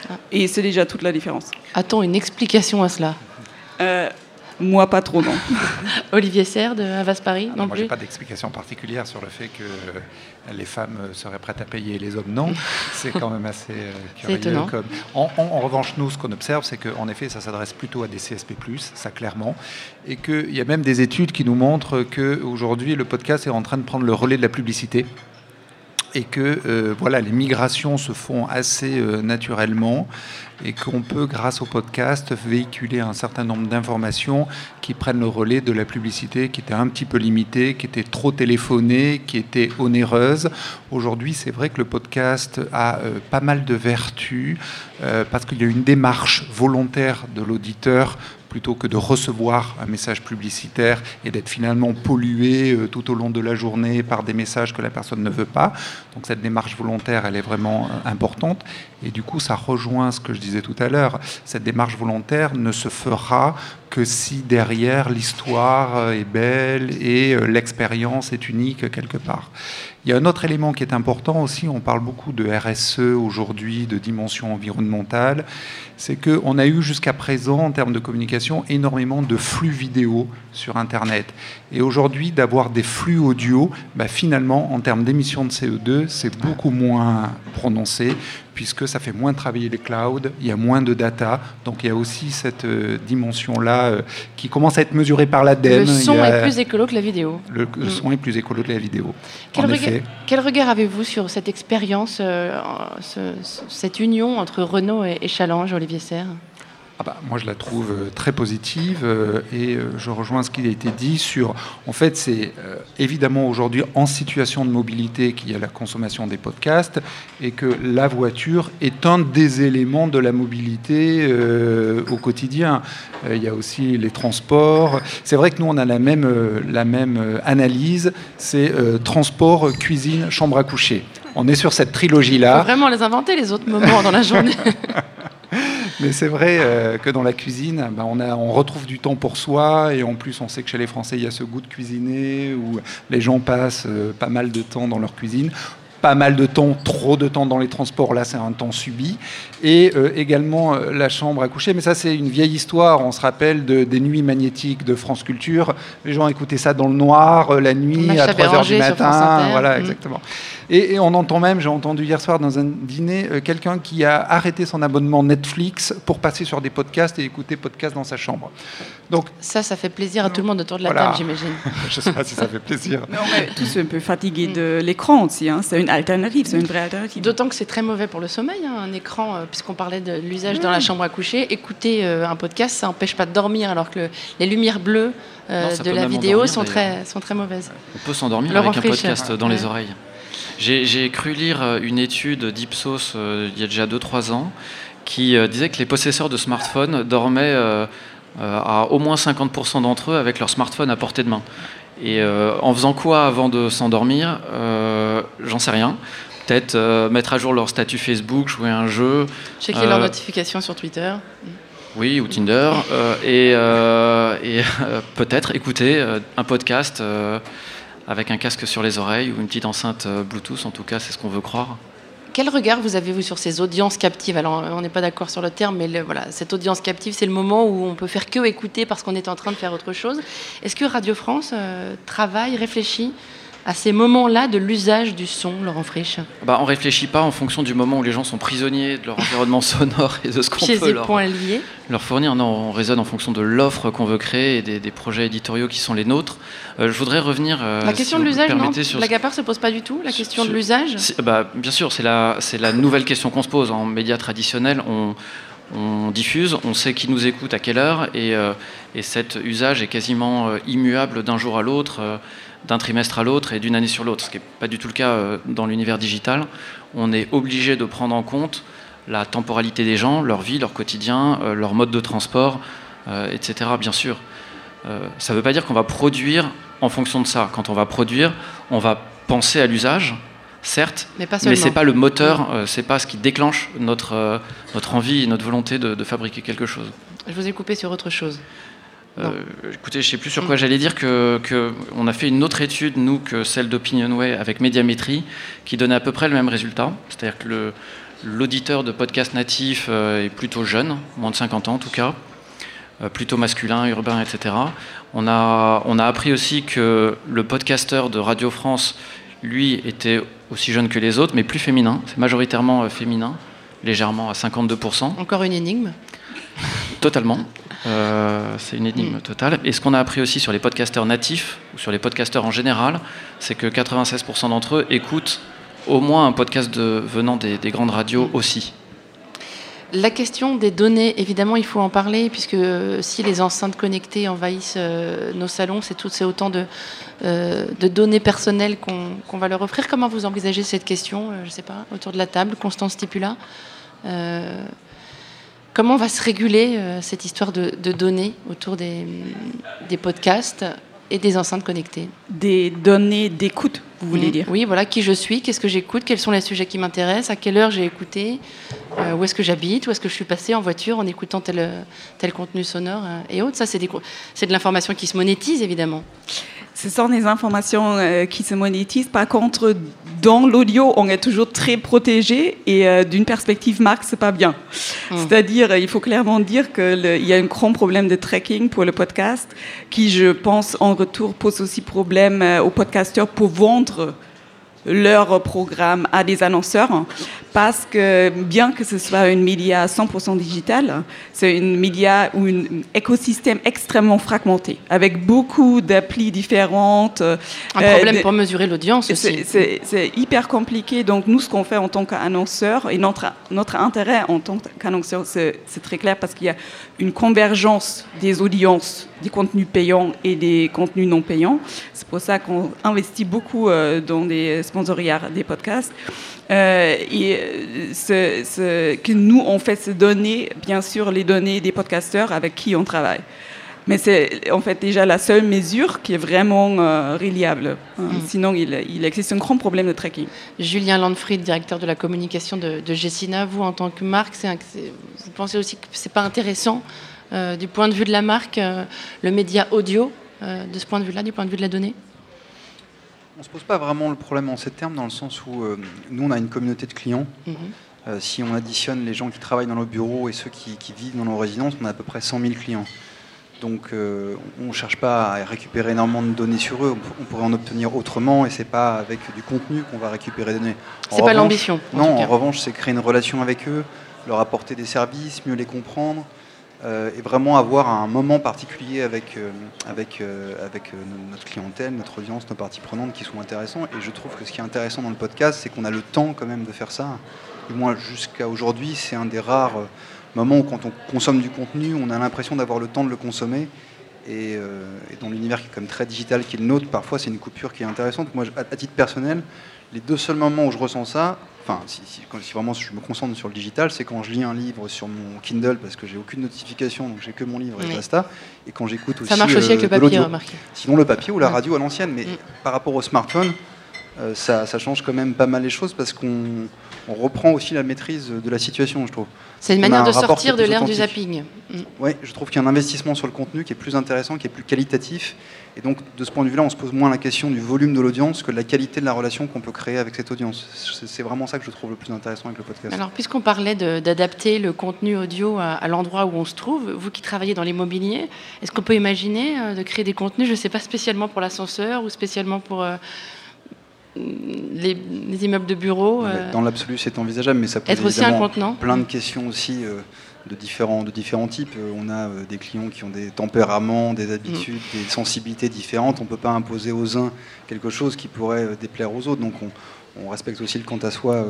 Ah. Et c'est déjà toute la différence. A-t-on une explication à cela euh, moi, pas trop, non. Olivier Serre de Havas Paris, non moi, Moi, n'ai pas d'explication particulière sur le fait que les femmes seraient prêtes à payer et les hommes non. C'est quand même assez euh, curieux. Comme... En, en, revanche, nous, ce qu'on observe, c'est qu'en effet, ça s'adresse plutôt à des CSP+, ça clairement, et qu'il y a même des études qui nous montrent qu'aujourd'hui, le podcast est en train de prendre le relais de la publicité et que euh, voilà, les migrations se font assez euh, naturellement et qu'on peut, grâce au podcast, véhiculer un certain nombre d'informations qui prennent le relais de la publicité qui était un petit peu limitée, qui était trop téléphonée, qui était onéreuse. Aujourd'hui, c'est vrai que le podcast a euh, pas mal de vertus parce qu'il y a une démarche volontaire de l'auditeur plutôt que de recevoir un message publicitaire et d'être finalement pollué euh, tout au long de la journée par des messages que la personne ne veut pas. Donc cette démarche volontaire, elle est vraiment euh, importante. Et du coup, ça rejoint ce que je disais tout à l'heure. Cette démarche volontaire ne se fera que si derrière l'histoire euh, est belle et l'expérience est unique quelque part. Il y a un autre élément qui est important aussi, on parle beaucoup de RSE aujourd'hui, de dimension environnementale, c'est qu'on a eu jusqu'à présent, en termes de communication, énormément de flux vidéo sur Internet. Et aujourd'hui, d'avoir des flux audio, bah, finalement, en termes d'émissions de CO2, c'est beaucoup moins prononcé, puisque ça fait moins travailler les clouds, il y a moins de data. Donc il y a aussi cette euh, dimension-là euh, qui commence à être mesurée par l'ADEME. Le son est plus écolo que la vidéo. Le, mm. son est plus écolo que la vidéo. Quel, regard, quel regard, avez-vous sur cette expérience, euh, cette union entre Renault et, et Challenge, Olivier Serre? Ah bah, moi, je la trouve euh, très positive euh, et euh, je rejoins ce qui a été dit sur. En fait, c'est évidemment aujourd'hui en situation de mobilité qu'il y a la consommation des podcasts et que la voiture est un des éléments de la mobilité au quotidien. il y a aussi les transports. C'est vrai que nous, on a la même, la même analyse c'est transport, cuisine, chambre à coucher. On est sur cette trilogie-là. Il faut vraiment les inventer, les autres moments dans la journée. Mais c'est vrai euh, que dans la cuisine, ben, on, retrouve du temps pour soi et en plus on sait que chez les Français il y a ce goût de cuisiner où les gens passent euh, pas mal de temps dans leur cuisine. pas mal de temps, trop de temps dans les transports, là c'est un temps subi, et euh, également euh, la chambre à coucher, mais ça c'est une vieille histoire, on se rappelle de, des nuits magnétiques de France Culture, les gens écoutaient ça dans le noir, euh, la nuit, à 3h du matin, voilà, mm. exactement. Et, on entend même, j'ai entendu hier soir dans un dîner, quelqu'un qui a arrêté son abonnement Netflix pour passer sur des podcasts et écouter podcasts dans sa chambre. Donc Ça, ça fait plaisir à tout le monde autour de la table, j'imagine. Je ne sais pas si ça fait plaisir. Mais on est tous un peu fatigués de l'écran aussi, hein. c'est une alternative, c'est une vraie alternative. D'autant que c'est très mauvais pour le sommeil, hein, un écran, puisqu'on parlait de l'usage dans la chambre à coucher. Écouter euh, un podcast, ça n'empêche pas de dormir, alors que les lumières bleues euh, de la vidéo sont, très, sont très mauvaises. On peut s'endormir avec un podcast dans les oreilles. J'ai cru lire une étude d'Ipsos il y a déjà 2-3 ans qui disait que les possesseurs de smartphones dormaient à au moins 50% d'entre eux avec leur smartphone à portée de main. Et en faisant quoi avant de s'endormir? J'en sais rien peut-être euh, mettre à jour leur statut Facebook, jouer à un jeu. Checker leurs euh, notifications sur Twitter. Oui, ou Tinder. Euh, et, et peut-être écouter un podcast avec un casque sur les oreilles ou une petite enceinte Bluetooth, en tout cas, c'est ce qu'on veut croire. Quel regard vous avez, vous, sur ces audiences captives? Alors, on n'est pas d'accord sur le terme, mais voilà, cette audience captive, c'est le moment où on peut faire que écouter parce qu'on est en train de faire autre chose. Est-ce que Radio France travaille, réfléchit? À ces moments-là de l'usage du son, Laurent Frisch bah, On ne réfléchit pas en fonction du moment où les gens sont prisonniers de leur environnement sonore et de ce qu'on peut leur, leur, fournir. Non, on raisonne en fonction de l'offre qu'on veut créer et des, projets éditoriaux qui sont les nôtres. Euh, je voudrais revenir. Euh, la question de l'usage, non La Gapar ne se pose pas du tout, la question de l'usage bah, Bien sûr, c'est la, la nouvelle question qu'on se pose. En médias traditionnels, on, on diffuse, on sait qui nous écoute à quelle heure, et, euh, et cet usage est quasiment immuable d'un jour à l'autre d'un trimestre à l'autre et d'une année sur l'autre, ce qui n'est pas du tout le cas euh, dans l'univers digital. On est obligé de prendre en compte la temporalité des gens, leur vie, leur quotidien, euh, leur mode de transport, euh, etc. Bien sûr. ça ne veut pas dire qu'on va produire en fonction de ça. Quand on va produire, on va penser à l'usage, certes, mais, ce n'est pas le moteur, c'est pas ce qui déclenche notre, notre envie, notre volonté de, de fabriquer quelque chose. Je vous ai coupé sur autre chose. Euh, écoutez, je ne sais plus sur quoi j'allais dire que, on a fait une autre étude, nous, que celle d'Opinionway avec Médiamétrie, qui donnait à peu près le même résultat. C'est-à-dire que l'auditeur de podcast natif euh, est plutôt jeune, moins de 50 ans en tout cas, euh, plutôt masculin, urbain, etc. On a, on a appris aussi que le podcasteur de Radio France, lui, était aussi jeune que les autres, mais plus féminin. C'est majoritairement féminin, légèrement à 52%. Encore une énigme Totalement. Euh, c'est une énigme mm. totale. Et ce qu'on a appris aussi sur les podcasteurs natifs, ou sur les podcasteurs en général, c'est que 96% d'entre eux écoutent au moins un podcast venant des, grandes radios mm. aussi. La question des données, évidemment, il faut en parler, puisque euh, si les enceintes connectées envahissent euh, nos salons, c'est, tout, c'est autant de, de, données personnelles qu'on, va leur offrir. Comment vous envisagez cette question, je ne sais pas, autour de la table, Constance Stipula? Comment va se réguler euh, cette histoire de, données autour des, podcasts et des enceintes connectées? Des données d'écoute, vous voulez mmh. dire? Oui, voilà, qui je suis, qu'est-ce que j'écoute, quels sont les sujets qui m'intéressent, à quelle heure j'ai écouté, euh, où est-ce que j'habite, où est-ce que je suis passé en voiture en écoutant tel, tel contenu sonore euh, et autres. Ça, c'est de l'information qui se monétise, évidemment. Ce sont des informations euh, qui se monétisent. Par contre, dans l'audio, on est toujours très protégé et euh, d'une perspective marque, c'est pas bien. Hmm. C'est-à-dire, il faut clairement dire qu'il y a un grand problème de tracking pour le podcast qui, je pense, en retour pose aussi problème euh, aux podcasteurs pour vendre leur programme à des annonceurs parce que bien que ce soit un média 100% digital, c'est un média ou un écosystème extrêmement fragmenté avec beaucoup d'applis différentes. Un euh, problème pour mesurer l'audience aussi. C'est hyper compliqué. Donc nous, ce qu'on fait en tant qu'annonceur et notre, notre intérêt en tant qu'annonceur, c'est très clair parce qu'il y a une convergence des audiences des contenus payants et des contenus non payants. C'est pour ça qu'on investit beaucoup euh, dans des sponsoriats des podcasts. Euh, et euh, ce, que nous, on fait se donner, bien sûr, les données des podcasteurs avec qui on travaille. Mais c'est en fait déjà la seule mesure qui est vraiment reliable. Hein. Mm. Sinon, il, existe un grand problème de tracking. Julien Landfried, directeur de la communication de, de Gessina, vous, en tant que marque, vous pensez aussi que ce n'est pas intéressant euh, du point de vue de la marque, euh, le média audio, euh, de ce point de vue-là, du point de vue de la donnée? On ne se pose pas vraiment le problème en ces termes, dans le sens où nous, on a une communauté de clients. Mhm. si on additionne les gens qui travaillent dans nos bureaux et ceux qui, qui, vivent dans nos résidences, on a à peu près 100 000 clients. Donc euh, on ne cherche pas à récupérer énormément de données sur eux, on pourrait en obtenir autrement et c'est pas avec du contenu qu'on va récupérer des données. C'est pas l'ambition. Non, en revanche, c'est créer une relation avec eux, leur apporter des services, mieux les comprendre euh, et vraiment avoir un moment particulier avec, euh, avec, avec notre clientèle, notre audience, nos parties prenantes qui sont intéressants. Et je trouve que ce qui est intéressant dans le podcast, c'est qu'on a le temps quand même de faire ça. Et moi, jusqu'à aujourd'hui, c'est un des rares moment où quand on consomme du contenu, on a l'impression d'avoir le temps de le consommer. Et, euh, dans l'univers qui est comme très digital qui est le nôtre, parfois c'est une coupure qui est intéressante. Moi, à, titre personnel, les deux seuls moments où je ressens ça, enfin, si, vraiment je me concentre sur le digital, c'est quand je lis un livre sur mon Kindle parce que j'ai aucune notification, donc j'ai que mon livre et basta. Et quand j'écoute aussi. Ça marche aussi avec le papier, remarquez. Sinon, le papier ou la radio à l'ancienne, mais mm. par rapport au smartphone, euh, ça, change quand même pas mal les choses parce qu'on reprend aussi la maîtrise de la situation, je trouve. C'est une manière de sortir de l'ère du zapping. Mm. Oui, je trouve qu'il y a un investissement sur le contenu qui est plus intéressant, qui est plus qualitatif. Et donc, de ce point de vue-là, on se pose moins la question du volume de l'audience que de la qualité de la relation qu'on peut créer avec cette audience. C'est vraiment ça que je trouve le plus intéressant avec le podcast. Alors, puisqu'on parlait d'adapter le contenu audio à, l'endroit où on se trouve, vous qui travaillez dans l'immobilier, est-ce qu'on peut imaginer euh, de créer des contenus, je ne sais pas, spécialement pour l'ascenseur ou spécialement pour... Euh, les, immeubles de bureaux euh, Dans l'absolu, c'est envisageable, mais ça pose aussi un plein de questions aussi euh, de, différents, de différents types. Euh, on a des clients qui ont des tempéraments, des habitudes, mm. des sensibilités différentes. On ne peut pas imposer aux uns quelque chose qui pourrait déplaire aux autres. Donc on, respecte aussi le quant à soi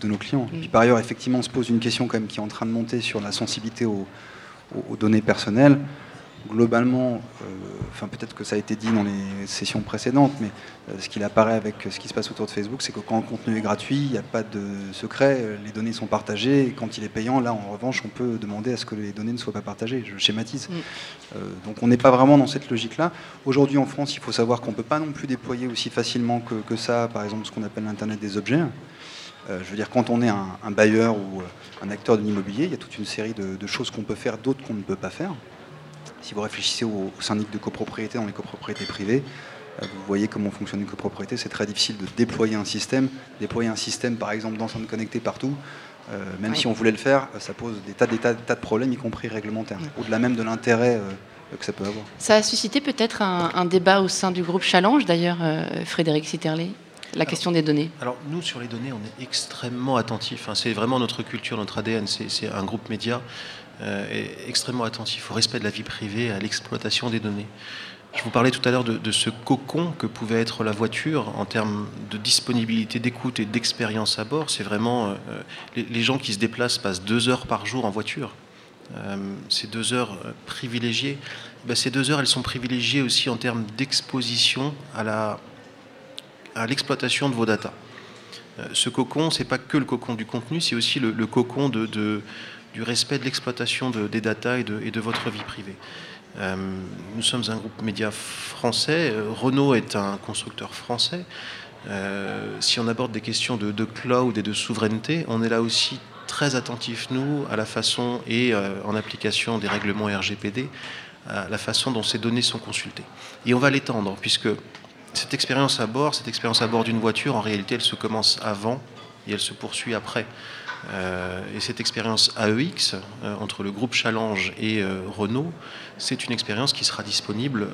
de nos clients. Mm. Puis par ailleurs, effectivement, on se pose une question quand même qui est en train de monter sur la sensibilité aux données personnelles globalement, euh, enfin peut-être que ça a été dit dans les sessions précédentes, mais euh, ce qu'il apparaît avec ce qui se passe autour de Facebook, c'est que quand le contenu est gratuit, il n'y a pas de secret, euh, les données sont partagées, et quand il est payant, là en revanche, on peut demander à ce que les données ne soient pas partagées. Je schématise. Mm. donc on n'est pas vraiment dans cette logique-là. Aujourd'hui en France, il faut savoir qu'on ne peut pas non plus déployer aussi facilement que, ça, par exemple, ce qu'on appelle l'Internet des objets. je veux dire, quand on est un, bailleur ou un acteur de l'immobilier, il y a toute une série de choses qu'on peut faire, d'autres qu'on ne peut pas faire. Si vous réfléchissez au, syndic de copropriété dans les copropriétés privées, euh, vous voyez comment fonctionne une copropriété. C'est très difficile de déployer un système. Déployer un système, par exemple, d'enceintes connectées partout, euh, même si on voulait le faire, euh, ça pose des tas, des tas, de problèmes, y compris réglementaires, au-delà même de l'intérêt que ça peut avoir. Ça a suscité peut-être un, débat au sein du groupe Challenge, d'ailleurs, Frédéric Sitterley la question des données Alors nous, sur les données, on est extrêmement attentifs. Hein. C'est vraiment notre culture, notre ADN. C'est un groupe média euh, est extrêmement attentif au respect de la vie privée, à l'exploitation des données. Je vous parlais tout à l'heure de, ce cocon que pouvait être la voiture en termes de disponibilité d'écoute et d'expérience à bord. C'est vraiment euh, les, gens qui se déplacent passent deux heures par jour en voiture. Euh, ces deux heures privilégiées, ben, ces deux heures, elles sont privilégiées aussi en termes d'exposition à l'exploitation de vos datas. ce cocon, c'est pas que le cocon du contenu, c'est aussi le, cocon de du respect de l'exploitation des data et de, votre vie privée. Euh, nous sommes un groupe média français. Euh, Renault est un constructeur français. Euh, si on aborde des questions de, cloud et de souveraineté, on est là aussi très attentif, nous, à la façon et en application des règlements RGPD, à la façon dont ces données sont consultées. Et on va l'étendre, puisque cette expérience à bord, cette expérience à bord d'une voiture, en réalité, elle se commence avant et elle se poursuit après. Euh, et cette expérience AEX euh, entre le groupe Challenge et euh, Renault, c'est une expérience qui sera disponible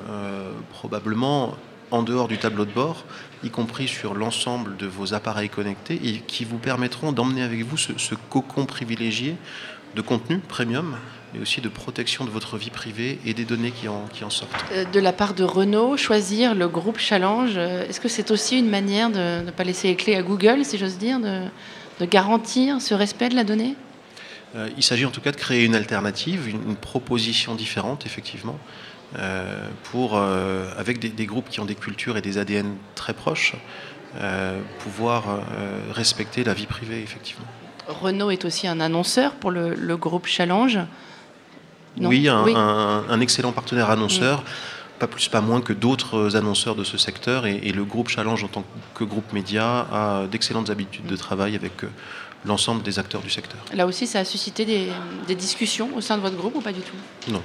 probablement en dehors du tableau de bord, y compris sur l'ensemble de vos appareils connectés, et qui vous permettront d'emmener avec vous ce, cocon privilégié de contenu premium, mais aussi de protection de votre vie privée et des données qui en, sortent. De la part de Renault, choisir le groupe Challenge, est-ce que c'est aussi une manière de ne pas laisser les clés à Google, si j'ose dire, de garantir ce respect de la donnée euh, Il s'agit en tout cas de créer une alternative, une, proposition différente, effectivement, euh, pour, euh, avec des, groupes qui ont des cultures et des ADN très proches, pouvoir respecter la vie privée, effectivement. Renault est aussi un annonceur pour le, groupe Challenge? oui, un, excellent partenaire annonceur. Pas plus, pas moins que d'autres annonceurs de ce secteur. Et, le groupe Challenge, en tant que groupe média, a d'excellentes habitudes de travail avec euh, l'ensemble des acteurs du secteur. Là aussi, ça a suscité des, discussions au sein de votre groupe ou pas du tout? Non.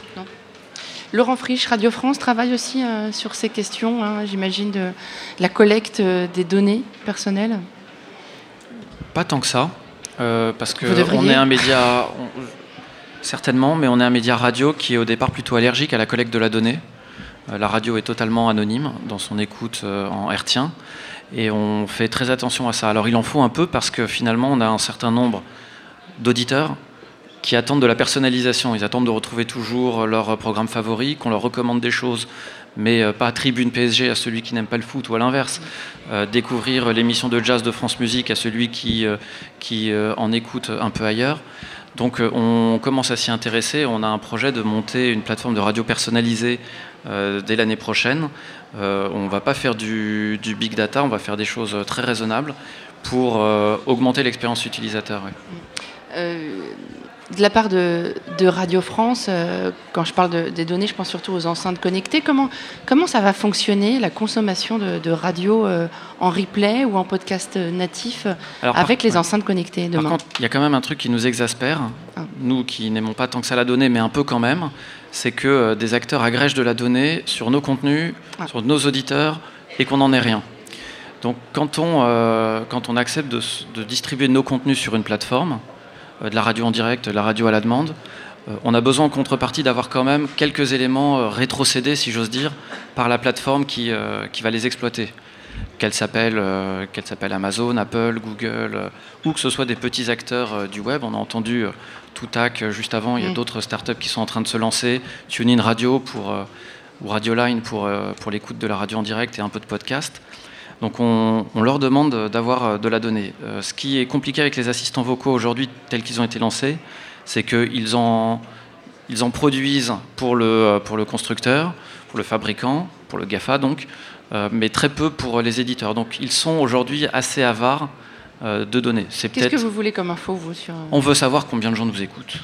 Laurent Frisch, Radio France, travaille aussi sur ces questions, hein, j'imagine, de la collecte des données personnelles? Pas tant que ça, parce qu'on est un média, certainement, mais on est un média radio qui est au départ plutôt allergique à la collecte de la donnée. La radio est totalement anonyme dans son écoute en hertien. Et on fait très attention à ça. Alors il en faut un peu parce que finalement on a un certain nombre d'auditeurs qui attendent de la personnalisation. Ils attendent de retrouver toujours leur programme favori, qu'on leur recommande des choses, mais euh, pas tribune PSG à celui qui n'aime pas le foot ou à l'inverse. Euh, découvrir l'émission de jazz de France Musique à celui euh, qui en écoute un peu ailleurs. Donc on commence à s'y intéresser. On a un projet de monter une plateforme de radio personnalisée dès l'année prochaine euh, on ne va pas faire du, big data, on va faire des choses très raisonnables pour euh, augmenter l'expérience utilisateur. Euh, de la part de, Radio France, quand je parle des données, je pense surtout aux enceintes connectées. Comment, comment ça va fonctionner, la consommation de, radio en replay ou en podcast natif avec les enceintes connectées demain il y a quand même un truc qui nous exaspère, ah. nous qui n'aimons pas tant que ça la donnée, mais un peu quand même c'est que euh, des acteurs agrègent de la donnée sur nos contenus, ah. sur nos auditeurs, et qu'on n'en ait rien. Donc quand on, euh, quand on accepte de, distribuer nos contenus sur une plateforme, euh, de la radio en direct, de la radio à la demande, on a besoin en contrepartie d'avoir quand même quelques éléments rétrocédés, si j'ose dire, par la plateforme qui, qui va les exploiter. Qu'elle s'appelle, qu'elle s'appelle Amazon, Apple, Google, ou que ce soit des petits acteurs du web. On a entendu Toutac, euh, juste avant, il y a d'autres startups qui sont en train de se lancer. TuneIn Radio pour, euh, ou Radioline pour, euh, pour l'écoute de la radio en direct et un peu de podcast. Donc on, leur demande d'avoir de la donnée. ce qui est compliqué avec les assistants vocaux aujourd'hui tels qu'ils ont été lancés, c'est qu'ils en, ils en produisent pour le, pour le constructeur, pour le fabricant, pour le GAFA donc, mais très peu pour les éditeurs. Donc ils sont aujourd'hui assez avares euh, de données. Qu'est-ce que vous voulez comme info, vous sur... On veut savoir combien de gens nous écoutent.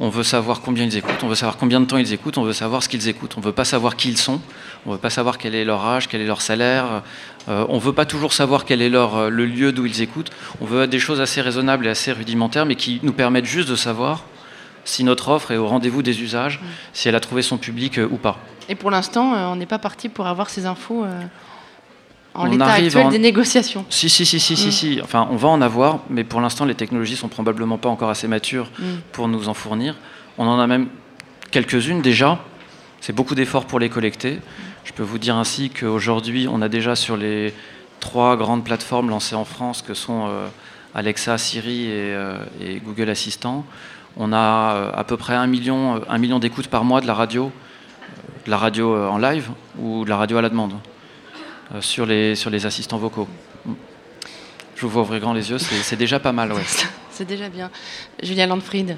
On veut savoir combien ils écoutent. On veut savoir combien de temps ils écoutent. On veut savoir ce qu'ils écoutent. On ne veut pas savoir qui ils sont. On ne veut pas savoir quel est leur âge, quel est leur salaire. Euh, on ne veut pas toujours savoir quel est leur, euh, le lieu d'où ils écoutent. On veut des choses assez raisonnables et assez rudimentaires, mais qui nous permettent juste de savoir si notre offre est au rendez-vous des usages, si elle a trouvé son public ou pas. Et pour l'instant, on n'est pas parti pour avoir ces infos en l'état actuel des négociations. Si, si, si, si, mm. si, Enfin, on va en avoir, mais pour l'instant, les technologies sont probablement pas encore assez matures mm. pour nous en fournir. On en a même quelques-unes déjà. C'est beaucoup d'efforts pour les collecter. Je peux vous dire ainsi qu'aujourd'hui, on a déjà sur les trois grandes plateformes lancées en France, que sont euh, Alexa, Siri euh, et, Google Assistant, on a euh, à peu près un million, d'écoutes par mois de la radio, de la radio en live ou de la radio à la demande. Sur, les, assistants vocaux. Je vous ouvrir grand les yeux, c'est déjà pas mal. Ouais. c'est déjà bien. Julien Landfried.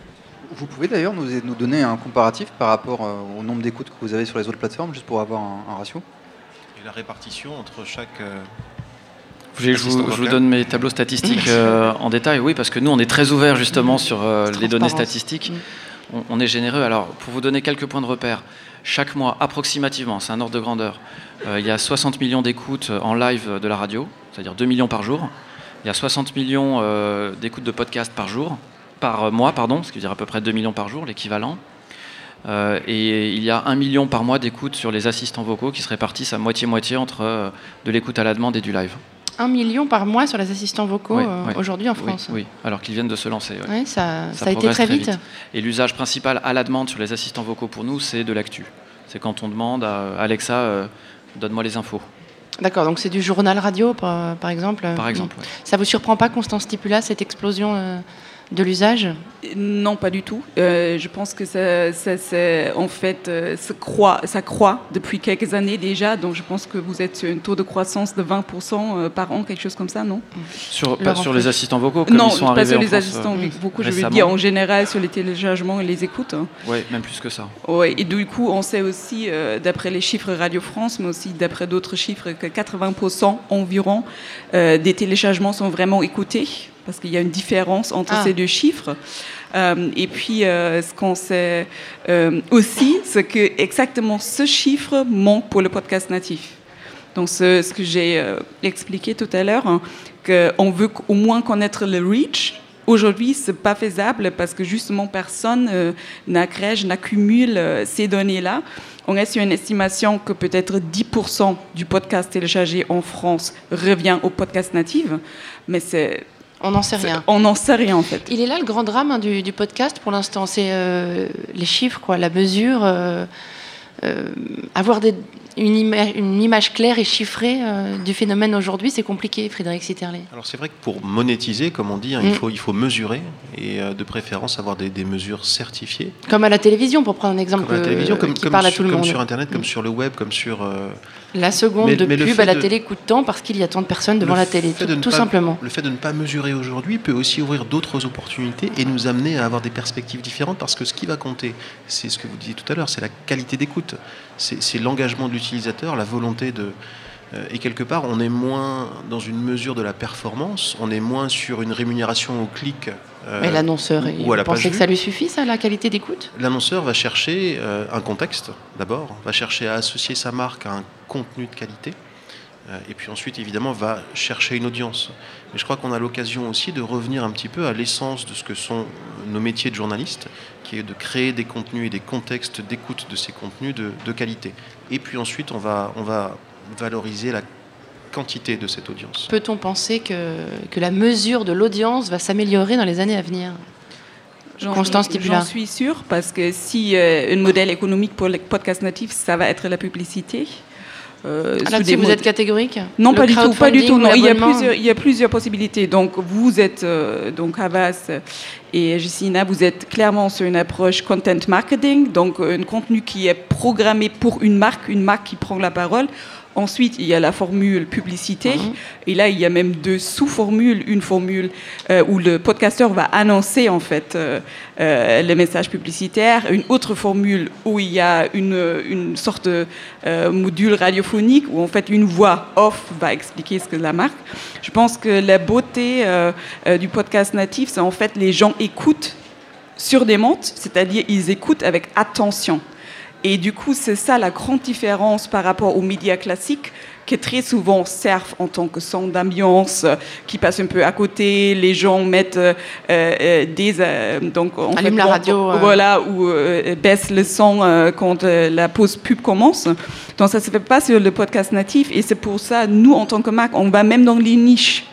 Vous pouvez d'ailleurs nous, nous, donner un comparatif par rapport euh, au nombre d'écoutes que vous avez sur les autres plateformes, juste pour avoir un, ratio? Et la répartition entre chaque. Euh, je, vous, donne mes tableaux statistiques en détail, oui, parce que nous, on est très ouverts justement sur les données statistiques. On, on, est généreux. Alors, pour vous donner quelques points de repère, chaque mois, approximativement, c'est un ordre de grandeur, euh, il y a 60 millions d'écoutes en live de la radio, c'est-à-dire 2 millions par jour. Il y a 60 millions euh, d'écoutes de podcasts par jour, par mois, pardon, ce qui veut dire à peu près 2 millions par jour, l'équivalent. Euh, et il y a 1 million par mois d'écoutes sur les assistants vocaux qui se répartissent à moitié-moitié entre de l'écoute à la demande et du live. 1 million par mois sur les assistants vocaux aujourd'hui en France. Oui, alors qu'ils viennent de se lancer. ça, ça, a été très vite. Et l'usage principal à la demande sur les assistants vocaux pour nous, c'est de l'actu. C'est quand on demande à Alexa, donne-moi les infos. D'accord, donc c'est du journal radio, par, exemple Par exemple. Ça vous surprend pas, Constance Stipula, cette explosion euh, de l'usage Non, pas du tout. Euh, je pense que ça, ça, en fait, euh, ça, croît, ça croît depuis quelques années déjà. Donc je pense que vous êtes sur un taux de croissance de 20% euh, par an, quelque chose comme ça, non? Sur, Pas sur les assistants vocaux comme Non, ils sont pas sur les assistants vocaux, je veux dire en général sur les téléchargements et les écoutes. Oui, même plus que ça. Ouais, et du coup, on sait aussi, d'après les chiffres Radio France, mais aussi d'après d'autres chiffres, que 80% environ des téléchargements sont vraiment écoutés parce qu'il y a une différence entre ah. ces deux chiffres. Euh, et puis, euh, ce qu'on sait euh, aussi, c'est que exactement ce chiffre manque pour le podcast natif. Donc, ce, ce que j'ai expliqué tout à l'heure, hein, qu'on veut au moins connaître le reach Aujourd'hui, c'est pas faisable parce que justement personne n'agrège, n'accumule ces données-là. On est sur une estimation que peut-être 10% du podcast téléchargé en France revient au podcast natif, mais c'est on n'en sait rien. On n'en sait rien en fait. Il est là le grand drame hein, du, podcast pour l'instant, c'est euh, les chiffres, quoi, la mesure, avoir des, une, image claire et chiffrée euh, du phénomène aujourd'hui, c'est compliqué, Frédéric Sitterley. Alors c'est vrai que pour monétiser, comme on dit, hein, il, mm. faut, il faut mesurer et euh, de préférence avoir des, mesures certifiées. Comme à la télévision, pour prendre un exemple comme à la télévision, comme, qui parle à tout le monde. Comme sur Internet, comme mm. sur le web, comme sur... La seconde de pub à la télé coûte tant parce qu'il y a tant de personnes devant la télé, tout, simplement. Le fait de ne pas mesurer aujourd'hui peut aussi ouvrir d'autres opportunités et nous amener à avoir des perspectives différentes parce que ce qui va compter, c'est ce que vous disiez tout à l'heure, c'est la qualité d'écoute, c'est l'engagement de l'utilisateur, la volonté de... Euh, et quelque part, on est moins dans une mesure de la performance, on est moins sur une rémunération au clic Mais l'annonceur, vous pensez que ça lui suffit, ça, la qualité d'écoute? L'annonceur va chercher euh, un contexte, d'abord, va chercher à associer sa marque à un contenu de qualité, euh, et puis ensuite, évidemment, va chercher une audience. Mais je crois qu'on a l'occasion aussi de revenir un petit peu à l'essence de ce que sont nos métiers de journalistes, qui est de créer des contenus et des contextes d'écoute de ces contenus de, de, qualité. Et puis ensuite, on va, on va valoriser la quantité de cette audience. Peut-on penser que, que la mesure de l'audience va s'améliorer dans les années à venir? Constance J'en suis sûre, parce que si euh, un modèle économique pour les podcasts natifs, ça va être la publicité. Euh, ah, vous êtes catégorique? Non, pas du tout, pas du tout. Non, il y a plusieurs, il y a plusieurs possibilités. Donc, vous êtes euh, donc Havas et Jessina, vous êtes clairement sur une approche content marketing, donc un contenu qui est programmé pour une marque, une marque qui prend la parole. Ensuite, il y a la formule publicité. Mhm. Et là, il y a même deux sous-formules. Une formule euh, où le podcasteur va annoncer en fait euh, euh, les messages publicitaires. Une autre formule où il y a une, une sorte de module radiophonique où en fait une voix off va expliquer ce que la marque. Je pense que la beauté du podcast natif, c'est en fait les gens écoutent sur des montes, c'est-à-dire ils écoutent avec attention. Et du coup, c'est ça la grande différence par rapport aux médias classiques qui très souvent servent en tant que son d'ambiance, qui passe un peu à côté. Les gens mettent euh, euh, des donc on fait, la radio, voilà, ou baissent le son quand la pause pub commence. Donc ça se fait pas sur le podcast natif, et c'est pour ça nous en tant que marque, on va même dans les niches.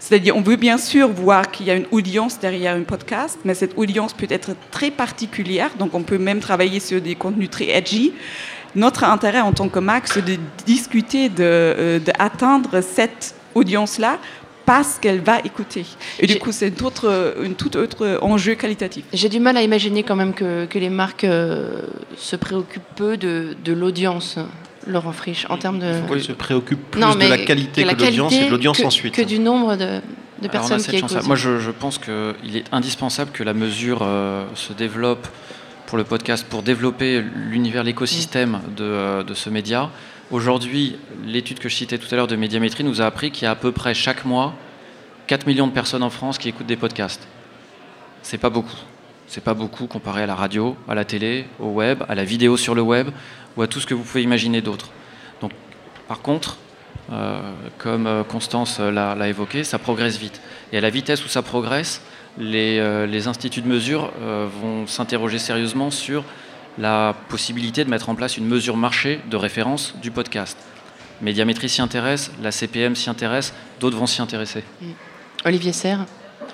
C'est-à-dire, on veut bien sûr voir qu'il y a une audience derrière un podcast, mais cette audience peut être très particulière, donc on peut même travailler sur des contenus très edgy. Notre intérêt en tant que marque, c'est de discuter, d'atteindre de, cette audience-là parce qu'elle va écouter. Et du coup, c'est un tout autre enjeu qualitatif. J'ai du mal à imaginer quand même que, que les marques euh, se préoccupent peu de, de l'audience. Laurent Frisch, en termes de. Il se préoccupe plus de la qualité que, de l'audience et de l'audience ensuite. Que du nombre de, personnes qui écoutent. Moi, je, pense qu'il est indispensable que la mesure euh, se développe pour le podcast, pour développer l'univers, l'écosystème mm. euh, de, ce média. Aujourd'hui, l'étude que je citais tout à l'heure de Médiamétrie nous a appris qu'il y a à peu près chaque mois 4 millions de personnes en France qui écoutent des podcasts. C'est pas beaucoup. C'est pas beaucoup comparé à la radio, à la télé, au web, à la vidéo sur le web ou à tout ce que vous pouvez imaginer d'autre. Donc, par contre, euh, comme euh, Constance l'a évoqué, ça progresse vite. Et à la vitesse où ça progresse, les, euh, instituts de mesure vont s'interroger sérieusement sur la possibilité de mettre en place une mesure marché de référence du podcast. Médiamétrie s'y intéresse, la CPM s'y intéresse, d'autres vont s'y intéresser. Olivier Serre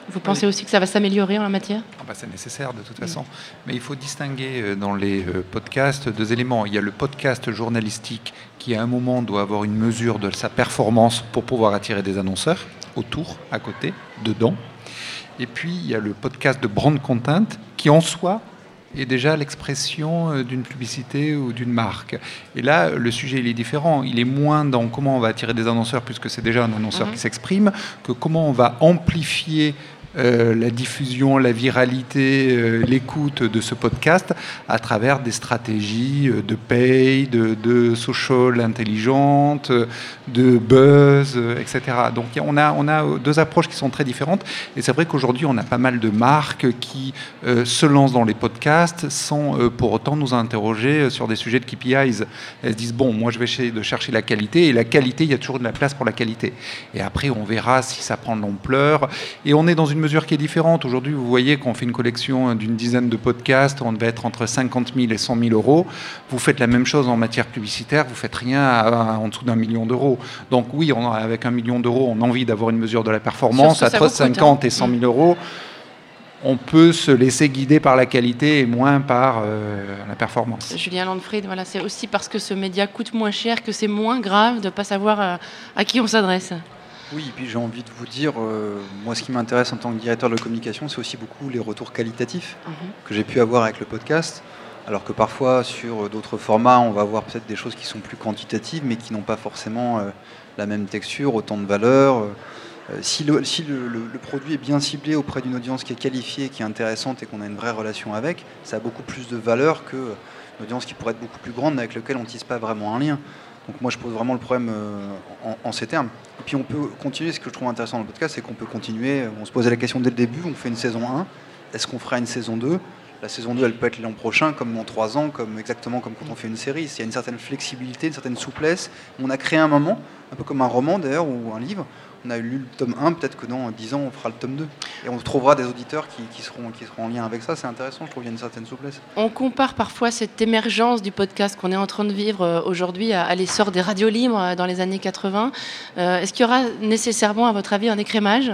vous pensez aussi que ça va s'améliorer en la matière? Ah bah, C'est nécessaire de toute façon. Mais il faut distinguer euh, dans les euh, podcasts deux éléments. Il y a le podcast journalistique qui à un moment doit avoir une mesure de sa performance pour pouvoir attirer des annonceurs autour, à côté, dedans. Et puis il y a le podcast de brand content qui en soi est déjà l'expression euh, d'une publicité ou d'une marque. Et là, le sujet il est différent. Il est moins dans comment on va attirer des annonceurs, puisque c'est déjà un annonceur mhm. qui s'exprime, que comment on va amplifier euh, la diffusion, la viralité, euh, l'écoute de ce podcast à travers des stratégies euh, de pay, de, social intelligente, de buzz, etc. Donc on a, on a deux approches qui sont très différentes. Et c'est vrai qu'aujourd'hui, on a pas mal de marques qui se lancent dans les podcasts sans pour autant nous interroger sur des sujets de KPIs. Elles se disent, bon, moi je vais essayer de chercher la qualité, et la qualité, il y a toujours de la place pour la qualité. Et après, on verra si ça prend de l'ampleur. Et on est dans une mesure qui est différente. Aujourd'hui, vous voyez qu'on fait une collection d'une dizaine de podcasts, on devait être entre 50 000 et 100 000 euros. Vous faites la même chose en matière publicitaire, vous faites rien en dessous d'un million d'euros. Donc oui, on, avec un million d'euros, on a envie d'avoir une mesure de la performance à 50 et 100 000 euros on peut se laisser guider par la qualité et moins par euh, la performance. Julien Landfried, voilà, c'est aussi parce que ce média coûte moins cher que c'est moins grave de ne pas savoir euh, à, qui on s'adresse. Oui, et puis j'ai envie de vous dire, euh, moi ce qui m'intéresse en tant que directeur de communication, c'est aussi beaucoup les retours qualitatifs mhm. que j'ai pu avoir avec le podcast. Alors que parfois sur d'autres formats, on va avoir peut-être des choses qui sont plus quantitatives, mais qui n'ont pas forcément la même texture, autant de valeur. Euh, si, le, produit est bien ciblé auprès d'une audience qui est qualifiée, qui est intéressante et qu'on a une vraie relation avec, ça a beaucoup plus de valeur qu'une audience qui pourrait être beaucoup plus grande, mais avec laquelle on ne tisse pas vraiment un lien. Donc moi, je pose vraiment le problème euh, en, ces termes. Et puis on peut continuer, ce que je trouve intéressant dans le podcast, c'est qu'on peut continuer, on se posait la question dès le début, on fait une saison 1, est-ce qu'on fera une saison 2 la saison 2, elle peut être l'an prochain, comme dans 3 ans, comme exactement comme quand on fait une série. Il y a une certaine flexibilité, une certaine souplesse. On a créé un moment, un peu comme un roman d'ailleurs, ou un livre, on a lu le tome 1, peut-être que dans 10 ans, on fera le tome 2. Et on trouvera des auditeurs qui, seront, qui seront en lien avec ça. C'est intéressant, je trouve qu'il y a une certaine souplesse. On compare parfois cette émergence du podcast qu'on est en train de vivre euh, aujourd'hui à, l'essor des radios libres euh, dans les années 80. Euh, est-ce qu'il y aura nécessairement, à votre avis, un écrémage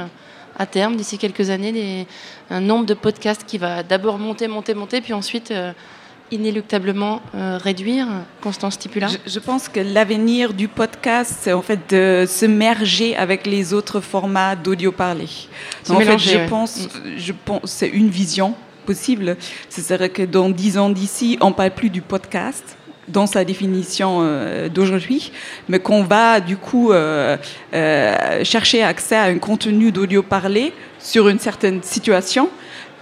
à terme, d'ici quelques années, un nombre de podcasts qui va d'abord monter, monter, monter, puis ensuite inéluctablement euh, réduire, Constance Stipula je, pense que l'avenir du podcast, c'est en fait de se merger avec les autres formats d'audio parlé. En fait, je, pense, je pense, c'est une vision possible. Ce serait que dans dix ans d'ici, on ne parle plus du podcast dans sa définition euh, d'aujourd'hui, mais qu'on va du coup euh, chercher accès à un contenu d'audio parlé sur une certaine situation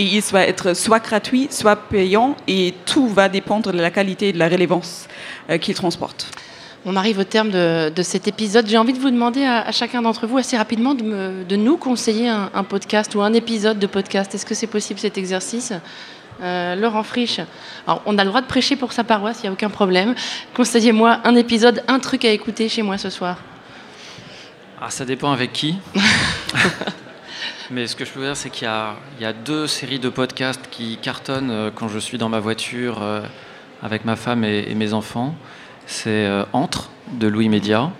et il va être soit gratuit, soit payant, et tout va dépendre de la qualité et de la relevance euh, qu'il transporte. On arrive au terme de, cet épisode. J'ai envie de vous demander à, chacun d'entre vous assez rapidement de, nous conseiller un, podcast ou un épisode de podcast. Est-ce que c'est possible cet exercice? Euh, Laurent Frisch, Alors, on a le droit de prêcher pour sa paroisse, il n'y a aucun problème. Conseillez-moi un épisode, un truc à écouter chez moi ce soir. Ah, ça dépend avec qui. Mais ce que je peux dire, c'est qu'il y, a deux séries de podcasts qui cartonnent euh, quand je suis dans ma voiture euh, avec ma femme et, mes enfants. C'est Entre de Louis Média,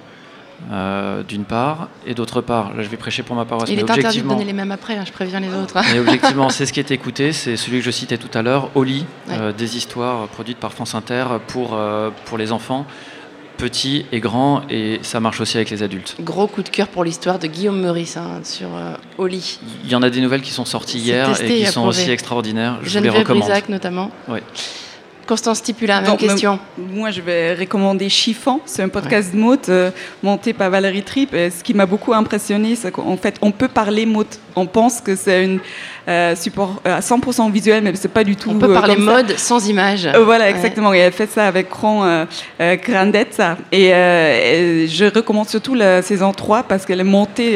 d'une part, et d'autre part, là je vais prêcher pour ma paroisse. Il est interdit de donner les mêmes après, hein, je préviens les autres. Mais objectivement, c'est ce qui est écouté, c'est celui que je citais tout à l'heure, Oli, des histoires produites par France Inter pour, pour les enfants petit et grand, et ça marche aussi avec les adultes. Gros coup de cœur pour l'histoire de Guillaume Meurice hein, sur euh, Oli. Il y en a des nouvelles qui sont sorties hier et qui sont aussi extraordinaires. Je vous les recommande. Brisac notamment. Constance Stipula, même question. Moi, je vais recommander Chiffon. C'est un podcast de mode euh, monté par Valérie Tripp. Et ce qui m'a beaucoup impressionné, c'est qu'en fait, on peut parler mode. On pense que c'est une euh, support euh, à 100% visuel, mais c'est pas du tout. On peut parler mode sans image. voilà, exactement. Et elle fait ça avec Ron Grandezza. Et, et, je recommande surtout la saison 3 parce qu'elle est montée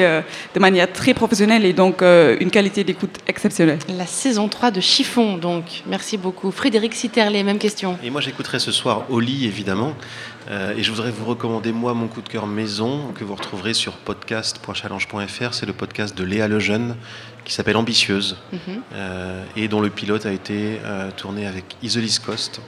de manière très professionnelle et donc une qualité d'écoute exceptionnelle. La saison 3 de Chiffon, donc. Merci beaucoup. Frédéric Sitterley, même et moi, j'écouterai ce soir Oli, évidemment. Euh, et je voudrais vous recommander, moi, mon coup de cœur maison, que vous retrouverez sur podcast.challenge.fr. C'est le podcast de Léa Lejeune, qui s'appelle Ambitieuse, mhm. euh, et dont le pilote a été euh, tourné avec Isolis Cost,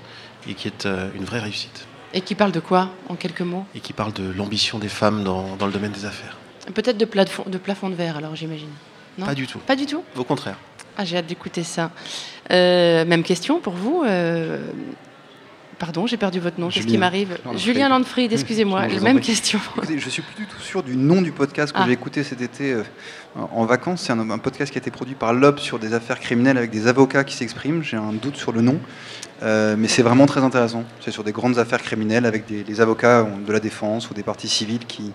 et qui est une vraie réussite. Et qui parle de quoi, en quelques mots? Et qui parle de l'ambition des femmes dans, dans, le domaine des affaires. Peut-être de, plafond, de plafond de verre, alors, j'imagine. Pas du tout. Pas du tout? Au contraire. Ah, j'ai hâte d'écouter ça. Euh, même question pour vous. Euh, pardon, j'ai perdu votre nom. Qu'est-ce qui m'arrive Julien Landfried, excusez-moi. même question. Je je suis plus du tout sûr du nom du podcast que ah. j'ai écouté cet été euh, en vacances. C'est un, podcast qui a été produit par Lob sur des affaires criminelles avec des avocats qui s'expriment. J'ai un doute sur le nom. Mais c'est vraiment très intéressant. C'est sur des grandes affaires criminelles avec des, avocats de la défense ou des parties civiles qui,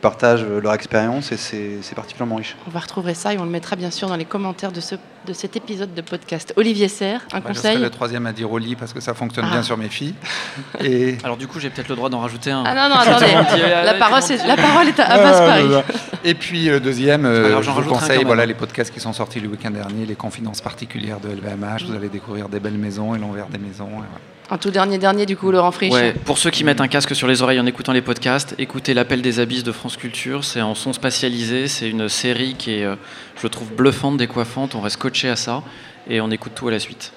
partagent leur expérience et c'est particulièrement riche. On va retrouver ça et on le mettra bien sûr dans les commentaires de, ce, de cet épisode de podcast. Olivier Serre, un conseil Je serai le troisième à dire Oli parce que ça fonctionne bien ah. sur mes filles. Et... Alors du coup, j'ai peut-être le droit d'en rajouter un. Ah non, non, attendez. la, parole, est, la parole est à, à ah, Paris. Et puis le deuxième, euh, je vous conseille voilà, les podcasts qui sont sortis le week-end dernier, les confidences particulières de LVMH. Vous allez découvrir des belles maisons et l'envers des maisons. Un tout dernier dernier du coup, Laurent Frisch. Ouais, pour ceux qui mettent un casque sur les oreilles en écoutant les podcasts, écoutez l'appel des abysses de France Culture. C'est en son spatialisé. C'est une série qui est, euh, je trouve, bluffante, décoiffante. On reste coaché à ça et on écoute tout à la suite.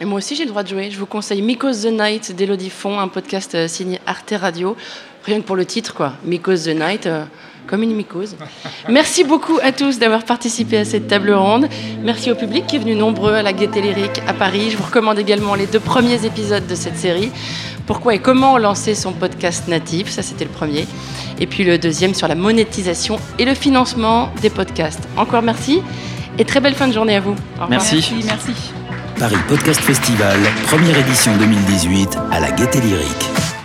Et moi aussi, j'ai le droit de jouer. Je vous conseille Miko's the Night d'Elodie Font, un podcast euh, signé Arte Radio. Rien que pour le titre, quoi. Miko's the Night. Euh, comme une mycose. Merci beaucoup à tous d'avoir participé à cette table ronde. Merci au public qui est venu nombreux à la Gaîté Lyrique à Paris. Je vous recommande également les deux premiers épisodes de cette série. Pourquoi et comment lancer son podcast natif, ça c'était le premier. Et puis le deuxième sur la monétisation et le financement des podcasts. Encore merci et très belle fin de journée à vous. Merci. Merci, merci. Paris Podcast Festival, première édition 2018 à la Gaîté Lyrique.